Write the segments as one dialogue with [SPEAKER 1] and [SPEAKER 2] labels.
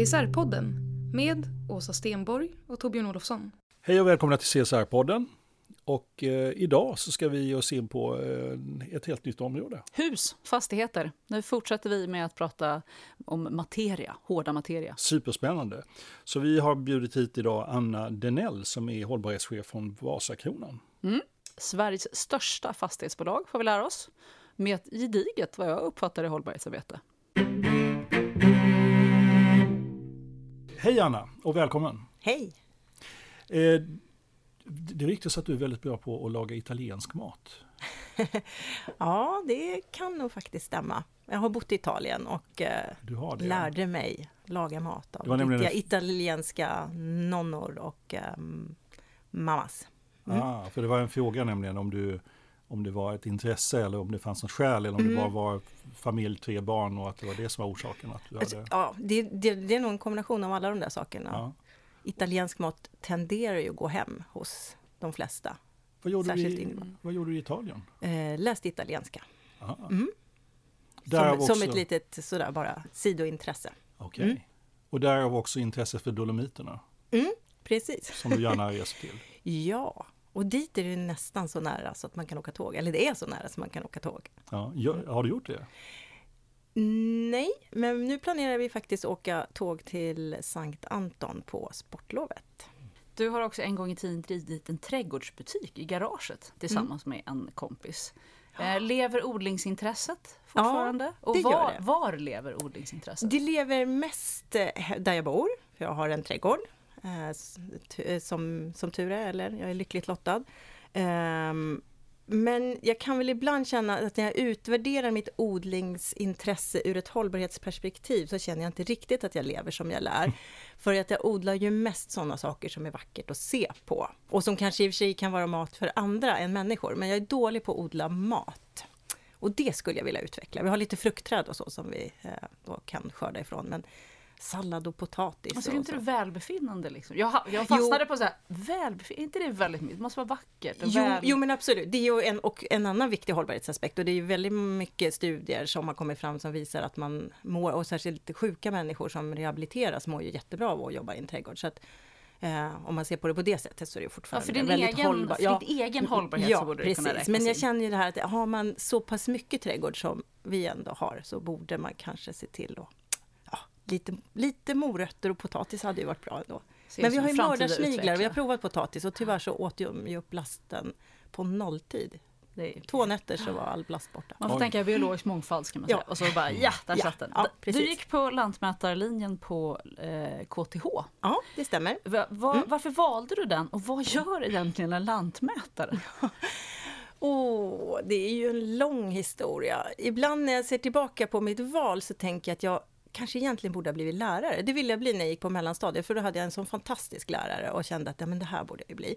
[SPEAKER 1] CSR-podden med Åsa Stenborg och Torbjörn Olofsson.
[SPEAKER 2] Hej och välkomna till CSR-podden. Och eh, idag så ska vi ge oss in på eh, ett helt nytt område.
[SPEAKER 3] Hus, fastigheter. Nu fortsätter vi med att prata om materia, hårda materia.
[SPEAKER 2] Superspännande. Så vi har bjudit hit idag Anna Denell som är hållbarhetschef från Vasakronan.
[SPEAKER 3] Mm. Sveriges största fastighetsbolag får vi lära oss. Med ett gediget, vad jag uppfattar det, hållbarhetsarbete.
[SPEAKER 2] Hej Anna och välkommen.
[SPEAKER 4] Hej.
[SPEAKER 2] Eh, det ryktas att du är väldigt bra på att laga italiensk mat.
[SPEAKER 4] ja, det kan nog faktiskt stämma. Jag har bott i Italien och eh, lärde mig laga mat av riktiga italienska nonnor och eh, mammas.
[SPEAKER 2] Mm. Ah, för det var en fråga nämligen om du om det var ett intresse eller om det fanns något skäl eller om mm. det bara var familj, tre barn och att det var det som var orsaken. Att du
[SPEAKER 4] alltså,
[SPEAKER 2] hade...
[SPEAKER 4] Ja, det, det, det, är nog en kombination av alla de där sakerna. Ja. Italiensk mat tenderar ju att gå hem hos de flesta.
[SPEAKER 2] Vad gjorde, du i, vad gjorde du i Italien?
[SPEAKER 4] Eh, läste italienska. Mm. Som, också... som, ett litet sådär bara sidointresse.
[SPEAKER 2] Okej. Okay. Mm. Och därav också intresse för Dolomiterna?
[SPEAKER 4] Mm, precis.
[SPEAKER 2] Som du gärna reser till?
[SPEAKER 4] ja, och dit är det nästan så nära så att man kan åka tåg. Eller det är så nära så man kan åka tåg.
[SPEAKER 2] Ja, har du gjort det?
[SPEAKER 4] Nej, men nu planerar vi faktiskt åka tåg till Sankt Anton på sportlovet.
[SPEAKER 3] Du har också en gång i tiden drivit en trädgårdsbutik i garaget tillsammans mm. med en kompis. Eh, lever odlingsintresset fortfarande? Ja,
[SPEAKER 4] Och
[SPEAKER 3] var, var, lever odlingsintresset?
[SPEAKER 4] Det lever mest eh, där jag bor, för jag har en trädgård. Eh, som, som tur är, eller jag är lyckligt lottad. Um, men jag kan väl ibland känna att när jag utvärderar mitt odlingsintresse ur ett hållbarhetsperspektiv så känner jag inte riktigt att jag lever som jag lär. För att jag odlar ju mest sådana saker som är vackert att se på. Och som kanske i och för sig kan vara mat för andra än människor. Men jag är dålig på att odla mat. Och det skulle jag vilja utveckla. Vi har lite fruktträd och så som vi eh, då kan skörda ifrån. Men sallad och potatis.
[SPEAKER 3] Alltså, är inte det välbefinnande? Liksom? Jag, jag fastnade jo. på så här, välbefinnande, inte det väldigt mycket? Det måste vara vackert.
[SPEAKER 4] Jo, väl... jo, men absolut. Det är ju en, och en annan viktig hållbarhetsaspekt och det är ju väldigt mycket studier som har kommit fram som visar att man mår, och särskilt sjuka människor som rehabiliteras mår ju jättebra av att jobba i en trädgård. Så att, Eh, om man ser på det på det sättet så är det fortfarande
[SPEAKER 3] ja, för din
[SPEAKER 4] väldigt
[SPEAKER 3] egen,
[SPEAKER 4] hållbar.
[SPEAKER 3] Ja, för din egen hållbarhet
[SPEAKER 4] ja,
[SPEAKER 3] så borde
[SPEAKER 4] precis.
[SPEAKER 3] det kunna
[SPEAKER 4] Men jag känner ju det här att har man så pass mycket trädgård som vi ändå har så borde man kanske se till att lite, lite morötter och potatis hade ju varit bra ändå. Men vi har ju mördarsniglar, vi har provat potatis och tyvärr så åt ju upp lasten på nolltid. Två nätter så var all blast borta.
[SPEAKER 3] Man får Oj. tänka biologisk mångfald ska man säga. Ja. Och så bara ja, där ja. satt den. Ja, du gick på lantmätarlinjen på eh, KTH.
[SPEAKER 4] Ja, det stämmer.
[SPEAKER 3] Va, va, mm. Varför valde du den och vad gör egentligen en lantmätare?
[SPEAKER 4] Oh, det är ju en lång historia. Ibland när jag ser tillbaka på mitt val så tänker jag att jag kanske egentligen borde ha blivit lärare. Det ville jag bli när jag gick på mellanstadiet, för då hade jag en sån fantastisk lärare och kände att ja, men det här borde jag bli.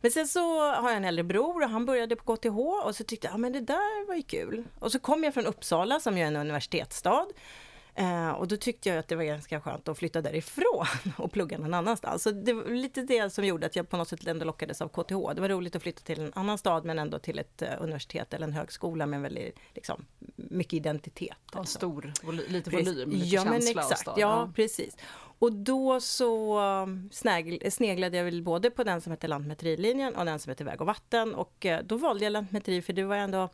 [SPEAKER 4] Men sen så har jag en äldre bror och han började på KTH och så tyckte jag, ja men det där var ju kul. Och så kom jag från Uppsala som ju är en universitetsstad. Eh, och då tyckte jag att det var ganska skönt att flytta därifrån och plugga någon annanstans. Så det var lite det som gjorde att jag på något sätt ändå lockades av KTH. Det var roligt att flytta till en annan stad men ändå till ett uh, universitet eller en högskola med väldigt liksom, mycket identitet.
[SPEAKER 3] Ja,
[SPEAKER 4] alltså.
[SPEAKER 3] stor, lite volym, lite
[SPEAKER 4] ja, men exakt.
[SPEAKER 3] stad.
[SPEAKER 4] Ja, precis. Och då så um, snägl- sneglade jag väl både på den som hette Lantmäterilinjen och den som hette Väg och vatten. Och eh, då valde jag Lantmäteri för det var ändå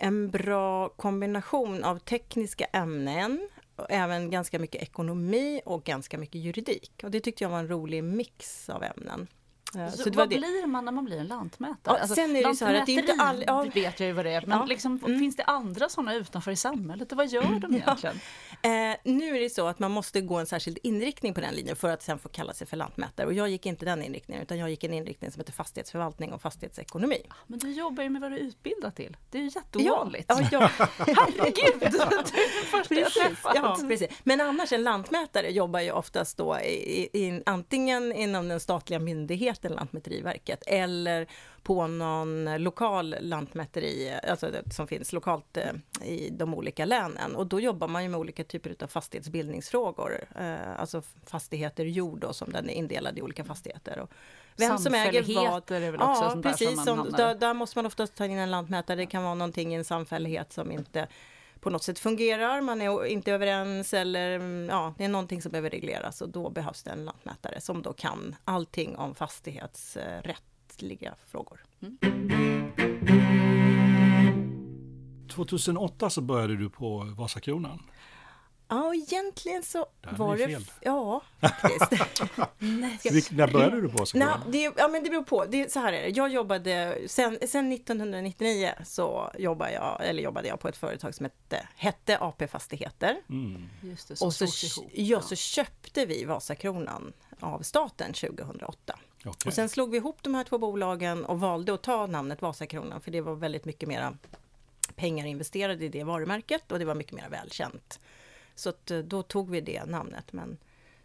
[SPEAKER 4] en bra kombination av tekniska ämnen, även ganska mycket ekonomi och ganska mycket juridik. Och det tyckte jag var en rolig mix av ämnen.
[SPEAKER 3] Så,
[SPEAKER 4] det var
[SPEAKER 3] vad
[SPEAKER 4] det.
[SPEAKER 3] blir man när man blir en lantmätare?
[SPEAKER 4] Ja, sen är det så här att det är inte all- ja.
[SPEAKER 3] lantmäteri vet jag ju vad det är, men
[SPEAKER 4] Ja.
[SPEAKER 3] liksom,
[SPEAKER 4] Mm.
[SPEAKER 3] finns det andra sådana utanför i samhället? Och vad gör de egentligen?
[SPEAKER 4] Eh, nu är det så att man måste gå en särskild inriktning på den linjen för att sen få kalla sig för lantmätare. Och jag gick inte den inriktningen, utan jag gick en inriktning som heter fastighetsförvaltning och fastighetsekonomi.
[SPEAKER 3] Men du jobbar ju med vad du är utbildad till. Det är ju jätteovanligt.
[SPEAKER 4] Ja, ja,
[SPEAKER 3] Herregud! Du är den första jag
[SPEAKER 4] precis,
[SPEAKER 3] träffat.
[SPEAKER 4] ja, precis. Men annars en lantmätare jobbar ju oftast då i, i, antingen inom den statliga myndigheten Lantmäteriverket eller på någon lokal lantmäteri, alltså som finns lokalt eh, i de olika länen. Och då jobbar man ju med olika typer av fastighetsbildningsfrågor, eh, alltså fastigheter, jord då, som den är indelad i olika fastigheter. Och vem som äger vad.
[SPEAKER 3] Är väl också
[SPEAKER 4] Ja,
[SPEAKER 3] sånt där som
[SPEAKER 4] precis. Som, där, där måste man oftast ta in en lantmätare. Det kan vara någonting i en samfällighet som inte på något sätt fungerar, man är inte överens eller mm, ja, det är någonting som behöver regleras och då behövs det en lantmätare som då kan allting om fastighetsrättsliga frågor. Mm.
[SPEAKER 2] 2008 så började du på Vasakronan.
[SPEAKER 4] Ja, och egentligen så
[SPEAKER 2] Där är
[SPEAKER 4] var
[SPEAKER 2] det
[SPEAKER 4] det...
[SPEAKER 2] fel.
[SPEAKER 4] Ja, faktiskt.
[SPEAKER 2] Vilk, när började du på
[SPEAKER 4] Nej,
[SPEAKER 2] Vasakronan?
[SPEAKER 4] det, ja, men det beror på. Det, så här är det. Jag jobbade, sen, sen 1999 så jobbade jag, eller jobbade jag på ett företag som hette, hette AP Fastigheter.
[SPEAKER 2] Mm.
[SPEAKER 3] Just det, som
[SPEAKER 4] Och så,
[SPEAKER 3] ihop.
[SPEAKER 4] ja, så köpte vi Vasakronan av staten 2008.
[SPEAKER 2] Okej.
[SPEAKER 4] Och sen slog vi ihop de här två bolagen och valde att ta namnet Vasakronan för det var väldigt mycket mera pengar investerade i det varumärket och det var mycket mer välkänt. Så att eh, då tog vi det namnet. Men,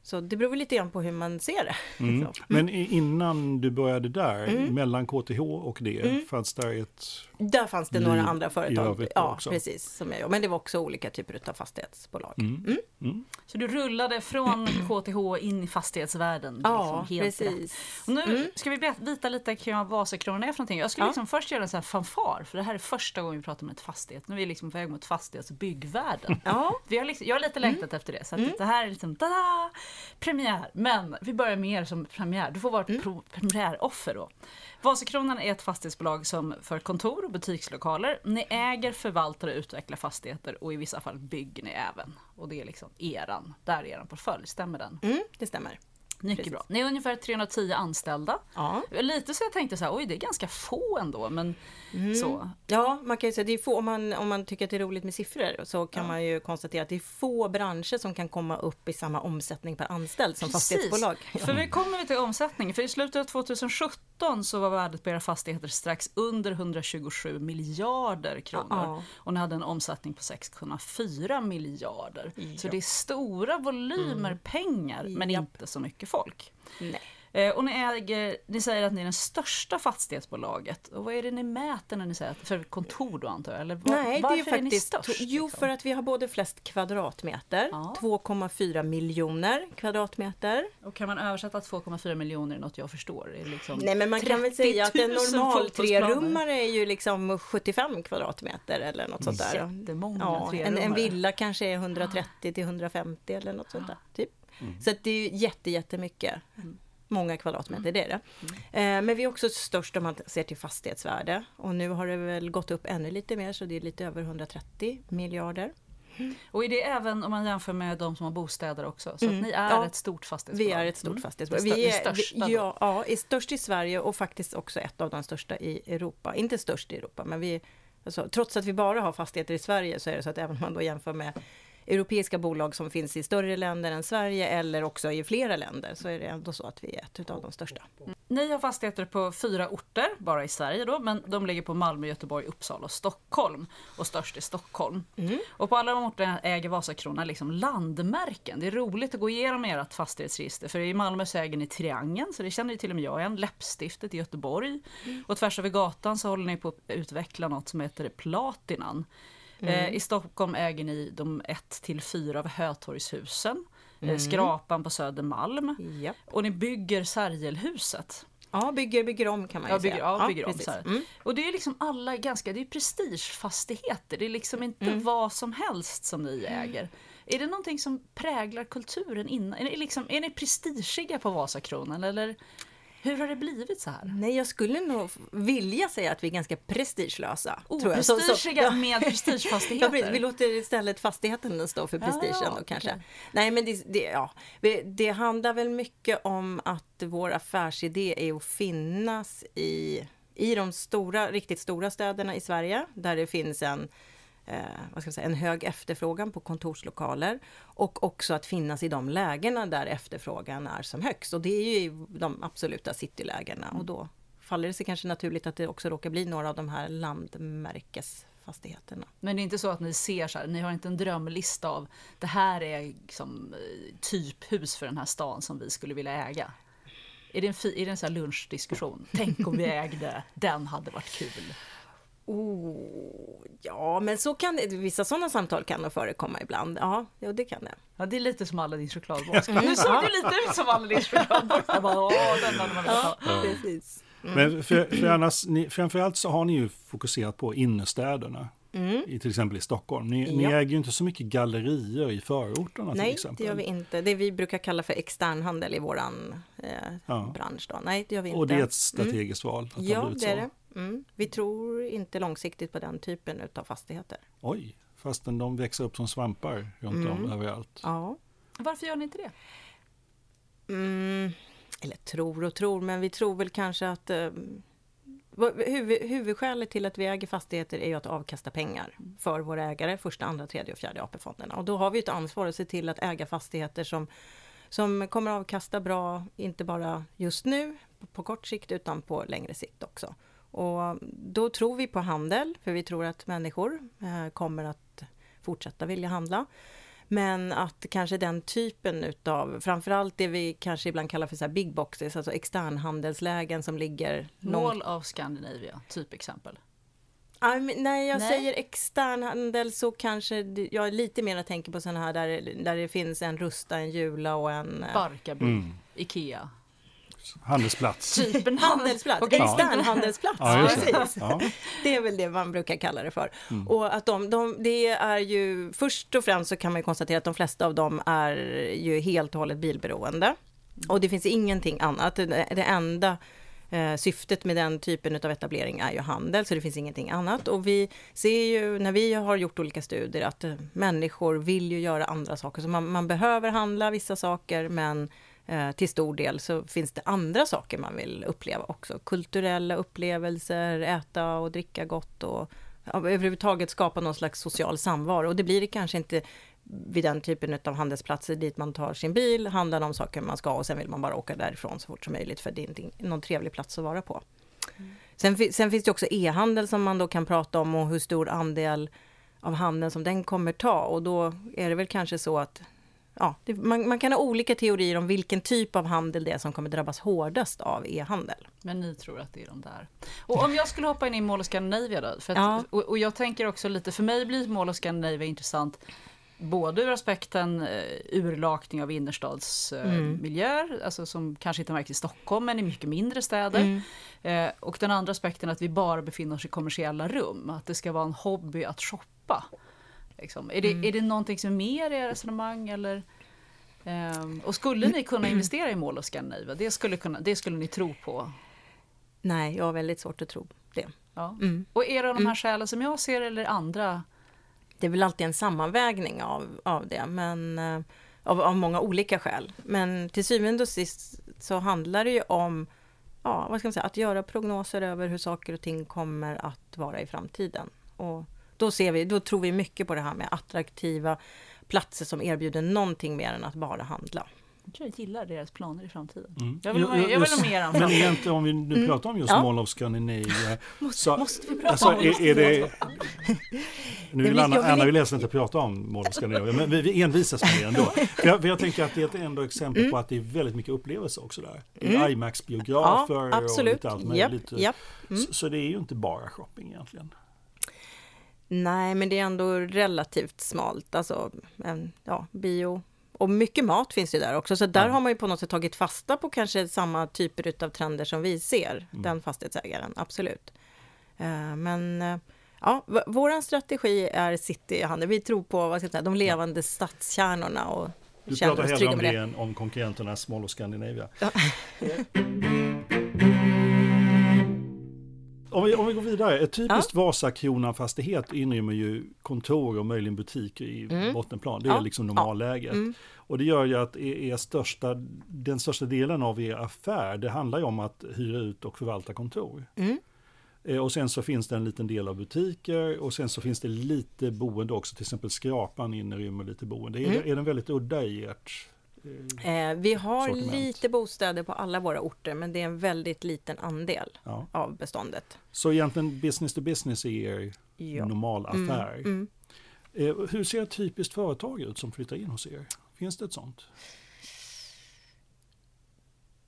[SPEAKER 4] så det beror lite grann på hur man ser det.
[SPEAKER 2] Mm.
[SPEAKER 4] Så.
[SPEAKER 2] Men i- innan du började där,
[SPEAKER 4] Mm.
[SPEAKER 2] mellan KTH och det, fanns där ett...
[SPEAKER 4] Där fanns det några andra företag. Ja,
[SPEAKER 2] också.
[SPEAKER 4] precis. Som jag, men det var också olika typer av fastighetsbolag.
[SPEAKER 2] Mm. Mm.
[SPEAKER 3] Så du rullade från KTH in i fastighetsvärlden?
[SPEAKER 4] Ja,
[SPEAKER 3] liksom,
[SPEAKER 4] precis.
[SPEAKER 3] Och nu
[SPEAKER 4] Mm.
[SPEAKER 3] ska vi vita lite kring vad Vasakronan är för någonting. Jag skulle
[SPEAKER 4] Ja.
[SPEAKER 3] liksom först göra en sån här fanfar, för det här är första gången vi pratar om ett fastighet. Nu är vi liksom på väg mot fastighetsbyggvärlden.
[SPEAKER 4] Ja,
[SPEAKER 3] Vi har liksom, jag har lite längtat efter det, så att det här är liksom tada, premiär. Men vi börjar mer som premiär. Du får vara pro- premiäroffer då. Vasakronan är ett fastighetsbolag som för kontor och butikslokaler. Ni äger, förvaltar och utvecklar fastigheter och i vissa fall bygger ni även. Och det är liksom eran, där är eran portfölj, stämmer den?
[SPEAKER 4] mm, det stämmer.
[SPEAKER 3] Mycket
[SPEAKER 4] Precis.
[SPEAKER 3] bra. Ni är ungefär 310 anställda.
[SPEAKER 4] Ja.
[SPEAKER 3] Lite så jag tänkte så här, oj det är ganska få ändå, men så.
[SPEAKER 4] Ja, man kan ju säga det är få, om man, om man tycker att det är roligt med siffror så kan man ju konstatera att det är få branscher som kan komma upp i samma omsättning per anställd som fastighetsbolag.
[SPEAKER 3] För vi kommer vi till omsättning. För i slutet av 2017 så var värdet på era fastigheter strax under 127 miljarder kronor.
[SPEAKER 4] Ja.
[SPEAKER 3] Och ni hade en omsättning på 6,4 miljarder. Så
[SPEAKER 4] Ja. Mm.
[SPEAKER 3] det är stora volymer pengar, men
[SPEAKER 4] Japp.
[SPEAKER 3] inte så mycket folk.
[SPEAKER 4] Nej.
[SPEAKER 3] Eh, Och ni, äger, ni säger att ni är det största fastighetsbolaget. Och vad är det ni mäter när ni säger att, för kontor då antar jag? Eller var,
[SPEAKER 4] Nej, det
[SPEAKER 3] varför
[SPEAKER 4] är ju faktiskt...
[SPEAKER 3] ni störst?
[SPEAKER 4] jo,
[SPEAKER 3] liksom?
[SPEAKER 4] för att vi har både flest kvadratmeter,
[SPEAKER 3] Ja.
[SPEAKER 4] 2,4 miljoner kvadratmeter.
[SPEAKER 3] Och kan man översätta 2,4 miljoner i något jag förstår? Är det liksom
[SPEAKER 4] Nej, men man kan väl
[SPEAKER 3] 30
[SPEAKER 4] säga att en
[SPEAKER 3] 000
[SPEAKER 4] normal trerummare är ju liksom 75 kvadratmeter eller något sånt där.
[SPEAKER 3] Jättemånga
[SPEAKER 4] Ja, en,
[SPEAKER 3] trerummare.
[SPEAKER 4] en villa kanske är 130 till 150 eller något sånt där. Typ. Så att det är ju jätte, jättemycket. Många kvadratmeter, det är det. Eh, Men vi är också störst om man ser till fastighetsvärde. Och nu har det väl gått upp ännu lite mer, så det är lite över 130 miljarder.
[SPEAKER 3] Och är det även om man jämför med de som har bostäder också? Så att ni är
[SPEAKER 4] Ja.
[SPEAKER 3] ett stort fastighetsbolag?
[SPEAKER 4] Vi är ett stort
[SPEAKER 3] Mm.
[SPEAKER 4] fastighetsbolag. Vi är,
[SPEAKER 3] största
[SPEAKER 4] vi, ja, ja, är störst i Sverige och faktiskt också ett av de största i Europa. Inte störst i Europa, men vi, alltså, trots att vi bara har fastigheter i Sverige så är det så att även om man då jämför med europeiska bolag som finns i större länder än Sverige eller också i flera länder så är det ändå så att vi är ett av de största.
[SPEAKER 3] Ni har fastigheter på fyra orter, bara i Sverige då, men de ligger på Malmö, Göteborg, Uppsala och Stockholm. Och störst är Stockholm.
[SPEAKER 4] Mm.
[SPEAKER 3] Och på alla de orterna äger Vasakronan liksom landmärken. Det är roligt att gå igenom ert fastighetsregister, för i Malmö så äger ni Triangeln, så det känner ju till och med jag igen. Läppstiftet i Göteborg.
[SPEAKER 4] Mm.
[SPEAKER 3] Och tvärs över gatan så håller ni på att utveckla något som heter Platinan. Eh, I Stockholm äger ni de 1 till 4 av Hötorgshusen, eh,
[SPEAKER 4] Mm.
[SPEAKER 3] Skrapan på Södermalm
[SPEAKER 4] Japp.
[SPEAKER 3] och ni bygger Sergelhuset.
[SPEAKER 4] Ja, bygger, bygger om kan man ju
[SPEAKER 3] Ja, bygger,
[SPEAKER 4] säga.
[SPEAKER 3] ja, bygger om
[SPEAKER 4] precis.
[SPEAKER 3] så.
[SPEAKER 4] Mm.
[SPEAKER 3] Och det är liksom alla ganska, det är prestigefastigheter. Det är liksom inte
[SPEAKER 4] Mm.
[SPEAKER 3] vad som helst som ni äger. Är det någonting som präglar kulturen innan? Är ni, liksom, är ni prestigeiga på Vasakronan eller hur har det blivit så här?
[SPEAKER 4] Nej, jag skulle nog vilja säga att vi är ganska prestigelösa.
[SPEAKER 3] Oprestigeiga
[SPEAKER 4] ja.
[SPEAKER 3] med
[SPEAKER 4] Ja,
[SPEAKER 3] prestigefastigheter?
[SPEAKER 4] vi låter istället fastigheten stå för
[SPEAKER 3] Ja,
[SPEAKER 4] prestigen
[SPEAKER 3] ja,
[SPEAKER 4] då kanske.
[SPEAKER 3] okej.
[SPEAKER 4] Nej men det, det, ja, det handlar väl mycket om att vår affärsidé är att finnas i, i de stora, riktigt stora städerna i Sverige där det finns en eh, vad ska jag säga, en hög efterfrågan på kontorslokaler och också att finnas i de lägena där efterfrågan är som högst. Och det är ju de absoluta citylägena och då faller det sig kanske naturligt att det också råkar bli några av de här landmärkesfastigheterna.
[SPEAKER 3] Men det är inte så att ni ser så här, ni har inte en drömlista av det här är liksom eh, typhus för den här stan som vi skulle vilja äga? Är det en, är det en här lunchdiskussion? Tänk om vi ägde, den hade varit kul.
[SPEAKER 4] Oh, ja, men så kan det, vissa sådana samtal kan nog förekomma ibland. Ja, jo, det kan det.
[SPEAKER 3] Ja, det är lite som Aladdins chokladbox. Nu såg det lite ut som Aladdins chokladbox. Jag bara, åh, den hade man velat ha.
[SPEAKER 4] Precis.
[SPEAKER 2] Men för, för annars, ni, framförallt så har ni ju fokuserat på innerstäderna. I, till exempel i Stockholm. Ni, ni
[SPEAKER 4] Ja.
[SPEAKER 2] äger ju inte så mycket gallerier i förorterna till
[SPEAKER 4] Nej,
[SPEAKER 2] exempel.
[SPEAKER 4] det gör vi inte. Det vi brukar kalla för externhandel i våran eh,
[SPEAKER 2] Ja.
[SPEAKER 4] bransch. Då. Nej, det gör vi inte.
[SPEAKER 2] Och det är ett strategiskt val att det har
[SPEAKER 4] Ja, det är
[SPEAKER 2] så.
[SPEAKER 4] det. Mm. Vi tror inte långsiktigt på den typen av fastigheter.
[SPEAKER 2] Oj, fastän de växer upp som svampar runt om överallt.
[SPEAKER 4] Ja.
[SPEAKER 3] Varför gör ni inte det?
[SPEAKER 4] Mm, eller tror och tror, men vi tror väl kanske att eh, huvud, huvudskälet till att vi äger fastigheter är ju att avkasta pengar för våra ägare, första, andra, tredje och fjärde AP-fonderna. Och då har vi ett ansvar att se till att äga fastigheter som, som kommer avkasta bra, inte bara just nu på, på kort sikt utan på längre sikt också. Och då tror vi på handel, för vi tror att människor eh, kommer att fortsätta vilja handla. Men att kanske den typen utav, framförallt det vi kanske ibland kallar för så här big boxes, alltså externhandelslägen som ligger.
[SPEAKER 3] Mål av Scandinavia, typexempel.
[SPEAKER 4] Ah, men när jag
[SPEAKER 3] Nej.
[SPEAKER 4] säger externhandel så kanske jag lite mer tänker på sådana här där, där det finns en Rusta, en Jula och en... eh,
[SPEAKER 3] Barkarby,
[SPEAKER 2] Mm.
[SPEAKER 3] Ikea.
[SPEAKER 2] Handelsplats.
[SPEAKER 3] Typ en
[SPEAKER 4] Handelsplats,
[SPEAKER 3] Okej.
[SPEAKER 4] externhandelsplats.
[SPEAKER 2] Ja, just det.
[SPEAKER 4] precis.
[SPEAKER 2] Ja.
[SPEAKER 4] Det är väl det man brukar kalla det för.
[SPEAKER 2] Mm.
[SPEAKER 4] Och att de, de, det är ju, först och främst så kan man ju konstatera att de flesta av dem är ju helt och hållet bilberoende. Och det finns ingenting annat. Det, det enda eh, syftet med den typen av etablering är ju handel, så det finns ingenting annat. Och vi ser ju, när vi har gjort olika studier, att eh, människor vill ju göra andra saker. Så man, man behöver handla vissa saker, men till stor del så finns det andra saker man vill uppleva också. Kulturella upplevelser, äta och dricka gott och överhuvudtaget skapa någon slags social samvaro. Och det blir det kanske inte vid den typen av handelsplatser dit man tar sin bil, handlar de saker man ska och sen vill man bara åka därifrån så fort som möjligt för det är inte någon trevlig plats att vara på. Sen, fi- sen finns det också e-handel som man då kan prata om och hur stor andel av handeln som den kommer ta och då är det väl kanske så att ja, det, man, man kan ha olika teorier om vilken typ av handel det är som kommer drabbas hårdast av e-handel.
[SPEAKER 3] Men ni tror att det är de där. Och om jag skulle hoppa in i Mall of Scandinavia då? För att,
[SPEAKER 4] Ja.
[SPEAKER 3] och, och jag tänker också lite, för mig blir Mall of Scandinavia intressant både ur aspekten eh, urlakning av innerstadsmiljöer, eh, alltså som kanske inte märks i Stockholm men i mycket mindre städer. Eh, och den andra aspekten att vi bara befinner oss i kommersiella rum, att det ska vara en hobby att shoppa. Liksom. Är, det, är det någonting som är mer i era resonemang eller? Ehm, och skulle ni kunna investera i Mall of Scandinavia? Det skulle, kunna, det skulle ni tro på?
[SPEAKER 4] Nej, jag har väldigt svårt att tro det.
[SPEAKER 3] Ja.
[SPEAKER 4] Mm.
[SPEAKER 3] Och är det de här skälen som jag ser eller andra?
[SPEAKER 4] Det är väl alltid en sammanvägning av, av det, men eh, av, av många olika skäl. Men till syvende och sist så handlar det ju om ja, vad ska man säga, att göra prognoser över hur saker och ting kommer att vara i framtiden. Och då, ser vi, då tror vi mycket på det här med attraktiva platser som erbjuder någonting mer än att bara handla.
[SPEAKER 3] Jag tror jag gillar deras planer i framtiden.
[SPEAKER 2] Mm.
[SPEAKER 3] Jag vill,
[SPEAKER 2] Jo,
[SPEAKER 3] jag vill ha mer om
[SPEAKER 2] Men egentligen om vi nu pratar om just
[SPEAKER 4] Ja.
[SPEAKER 2] Mall of Scandinavia.
[SPEAKER 4] Måste- måste vi prata
[SPEAKER 2] alltså,
[SPEAKER 4] om det?
[SPEAKER 2] är, är det? Nu vill Anna,
[SPEAKER 4] jag vill
[SPEAKER 2] Anna
[SPEAKER 4] inte-
[SPEAKER 2] vill helst inte prata om Mall of Scandinavia, men vi, vi envisas med det ändå. För jag, för jag tänker att det är ett ändå exempel
[SPEAKER 4] Mm.
[SPEAKER 2] på att det är väldigt mycket upplevelser också där. Är IMAX-biografer
[SPEAKER 4] Ja,
[SPEAKER 2] och lite allt möjligt.
[SPEAKER 4] japp. Mm.
[SPEAKER 2] Så, så det är ju inte bara shopping egentligen.
[SPEAKER 4] Nej, men det är ändå relativt smalt. Alltså, en, ja, bio. Och mycket mat finns ju där också, så där
[SPEAKER 2] Ja.
[SPEAKER 4] har man ju på något sätt tagit fasta på kanske samma typer utav trender som vi ser, den fastighetsägaren, absolut. Eh, Men eh, ja, v- våran strategi är cityhandel. Vi tror på vad ska jag säga, de levande stadskärnorna och
[SPEAKER 2] Du pratar hellre om det. än om konkurrenterna Small och Scandinavia.
[SPEAKER 4] Ja.
[SPEAKER 2] Om vi, om vi går vidare, ett typiskt Vasakronan-fastighet inrymmer ju kontor och möjligen butiker i bottenplan. Det är
[SPEAKER 4] Mm. Ja.
[SPEAKER 2] liksom normalläget.
[SPEAKER 4] Mm.
[SPEAKER 2] Och det gör ju att er, er största, den största delen av er affär, det handlar ju om att hyra ut och förvalta kontor.
[SPEAKER 4] Mm.
[SPEAKER 2] Eh, Och sen så finns det en liten del av butiker och sen så finns det lite boende också, till exempel Skrapan inrymmer lite boende. Är,
[SPEAKER 4] Mm.
[SPEAKER 2] det- är den väldigt udda i ert? Eh,
[SPEAKER 4] vi har
[SPEAKER 2] Sortiment.
[SPEAKER 4] lite bostäder på alla våra orter, men det är en väldigt liten andel
[SPEAKER 2] Ja.
[SPEAKER 4] av beståndet.
[SPEAKER 2] Så egentligen business to business är er
[SPEAKER 4] Ja.
[SPEAKER 2] normal
[SPEAKER 4] Mm,
[SPEAKER 2] affär.
[SPEAKER 4] mm.
[SPEAKER 2] Eh, Hur ser ett typiskt företag ut som flyttar in hos er? Finns det ett sånt?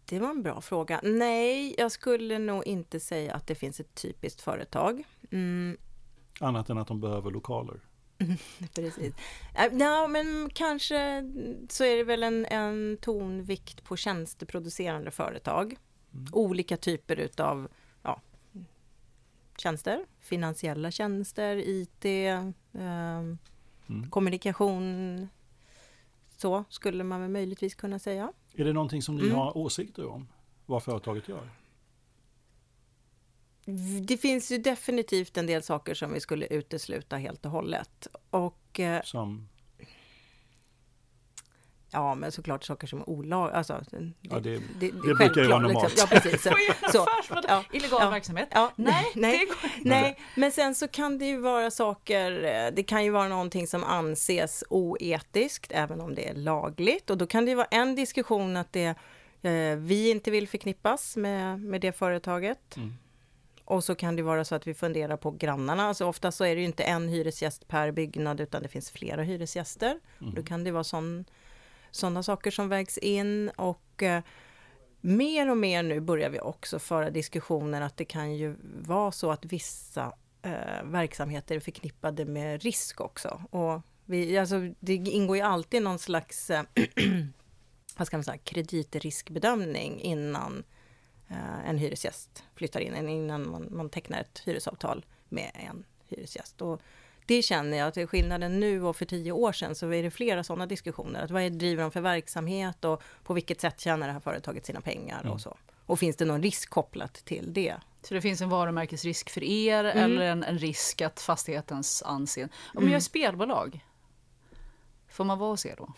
[SPEAKER 4] Det var en bra fråga. Nej, jag skulle nog inte säga att det finns ett typiskt företag. Mm,
[SPEAKER 2] Annat än att de behöver lokaler.
[SPEAKER 4] precis. Äh, Ja, men kanske så är det väl en, en tonvikt på tjänsteproducerande företag. Olika typer utav ja, tjänster, finansiella tjänster, IT, ehm,
[SPEAKER 2] Mm.
[SPEAKER 4] kommunikation. Så skulle man väl möjligtvis kunna säga.
[SPEAKER 2] Är det någonting som ni
[SPEAKER 4] Mm.
[SPEAKER 2] har åsikter om? Vad företaget gör?
[SPEAKER 4] Det finns ju definitivt en del saker som vi skulle utesluta helt och hållet. Och eh,
[SPEAKER 2] Som,
[SPEAKER 4] ja, men såklart saker som är olag... Alltså, det,
[SPEAKER 2] Ja, det-
[SPEAKER 4] det,
[SPEAKER 2] det brukar ju vara
[SPEAKER 4] självklart,
[SPEAKER 2] normalt.
[SPEAKER 4] Ja, precis. Så,
[SPEAKER 3] det
[SPEAKER 4] ja,
[SPEAKER 3] Illegal
[SPEAKER 4] ja,
[SPEAKER 3] verksamhet?
[SPEAKER 4] Ja,
[SPEAKER 3] Nej,
[SPEAKER 4] nej,
[SPEAKER 3] det går inte.
[SPEAKER 4] nej, men sen så kan det ju vara saker, eh, det kan ju vara någonting som anses oetiskt, även om det är lagligt. Och då kan det ju vara en diskussion att det, eh, vi inte vill förknippas med, med det företaget.
[SPEAKER 2] Mm.
[SPEAKER 4] Och så kan det vara så att vi funderar på grannarna. Alltså ofta så är det ju inte en hyresgäst per byggnad, utan det finns flera hyresgäster.
[SPEAKER 2] Mm.
[SPEAKER 4] Då kan det vara sådana saker som vägs in. Och eh, mer och mer nu börjar vi också föra diskussioner att det kan ju vara så att vissa eh, verksamheter är förknippade med risk också. Och vi, alltså, det ingår ju alltid någon slags eh, vad ska man säga, kreditriskbedömning innan en hyresgäst flyttar in, innan man, man tecknar ett hyresavtal med en hyresgäst. Och det känner jag att det är skillnaden nu och för tio år sedan så är det flera sådana diskussioner. Att vad är, driver de för verksamhet och på vilket sätt tjänar det här företaget sina pengar och så. Och finns det någon risk kopplat till det?
[SPEAKER 3] Så det finns en varumärkesrisk för er
[SPEAKER 4] Mm.
[SPEAKER 3] eller en, en risk att fastighetens anseende... Om jag är spelbolag, får man vara hos er då?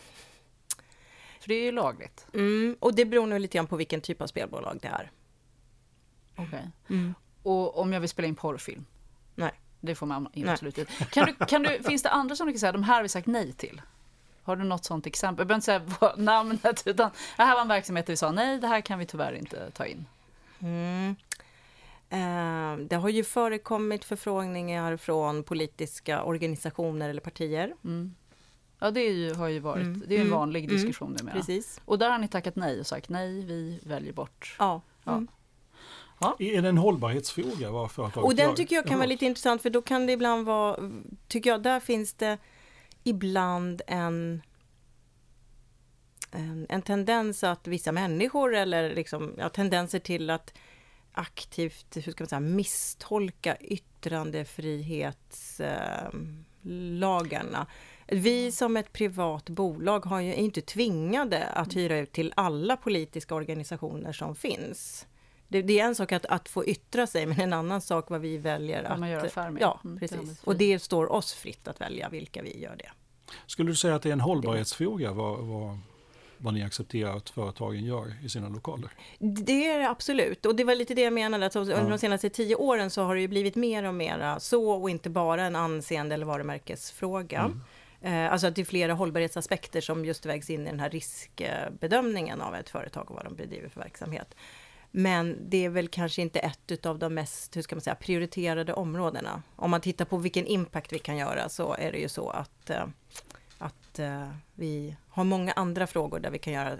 [SPEAKER 3] För det är ju lagligt.
[SPEAKER 4] Mm, och det beror nog lite grann på vilken typ av spelbolag det är.
[SPEAKER 3] Okej.
[SPEAKER 4] Mm.
[SPEAKER 3] Och om jag vill spela in porrfilm?
[SPEAKER 4] Nej.
[SPEAKER 3] Det får man in absolut inte. Kan du, kan du, finns det andra som du kan säga, de här har vi sagt nej till? Har du något sånt exempel? Jag behöver inte säga vad- namnet, utan det här var en verksamhet där vi sa nej, det här kan vi tyvärr inte ta in.
[SPEAKER 4] Mm. Eh, det har ju förekommit förfrågningar från politiska organisationer eller partier.
[SPEAKER 3] Mm. Ja, det ju, har ju varit,
[SPEAKER 4] Mm.
[SPEAKER 3] det är en
[SPEAKER 4] Mm.
[SPEAKER 3] vanlig
[SPEAKER 4] Mm.
[SPEAKER 3] diskussion numera.
[SPEAKER 4] Precis.
[SPEAKER 3] Och där har ni tackat nej och sagt nej, vi väljer bort.
[SPEAKER 4] Ja.
[SPEAKER 3] Ja.
[SPEAKER 4] Mm.
[SPEAKER 2] är det en hållbarhetsfråga vad företaget
[SPEAKER 4] Och den tycker jag kan
[SPEAKER 2] Ja.
[SPEAKER 4] vara lite intressant för då kan det ibland vara, tycker jag, där finns det ibland en en, en tendens att vissa människor eller liksom, ja, tendenser till att aktivt, hur ska man säga, misstolka yttrandefrihetslagarna. Vi som ett privat bolag har ju, inte tvingade att hyra ut till alla politiska organisationer som finns. Det, det är en sak att, att få yttra sig, men en annan sak vad vi väljer att...
[SPEAKER 3] man gör affär med.
[SPEAKER 4] Ja,
[SPEAKER 3] Mm,
[SPEAKER 4] precis. Och det står oss fritt att välja vilka vi gör det.
[SPEAKER 2] Skulle du säga att det är en hållbarhetsfråga vad, vad, vad ni accepterar att företagen gör i sina lokaler?
[SPEAKER 4] Det är det absolut. Och det var lite det jag menade, att under
[SPEAKER 2] Ja.
[SPEAKER 4] de senaste tio åren så har det ju blivit mer och mer så och inte bara en anseende eller varumärkesfråga. Eh, Alltså att det är flera hållbarhetsaspekter som just vägs in i den här riskbedömningen av ett företag och vad de bedriver för verksamhet. Men det är väl kanske inte ett av de mest, hur ska man säga, prioriterade områdena. Om man tittar på vilken impact vi kan göra så är det ju så att, eh, att eh, vi har många andra frågor där vi kan göra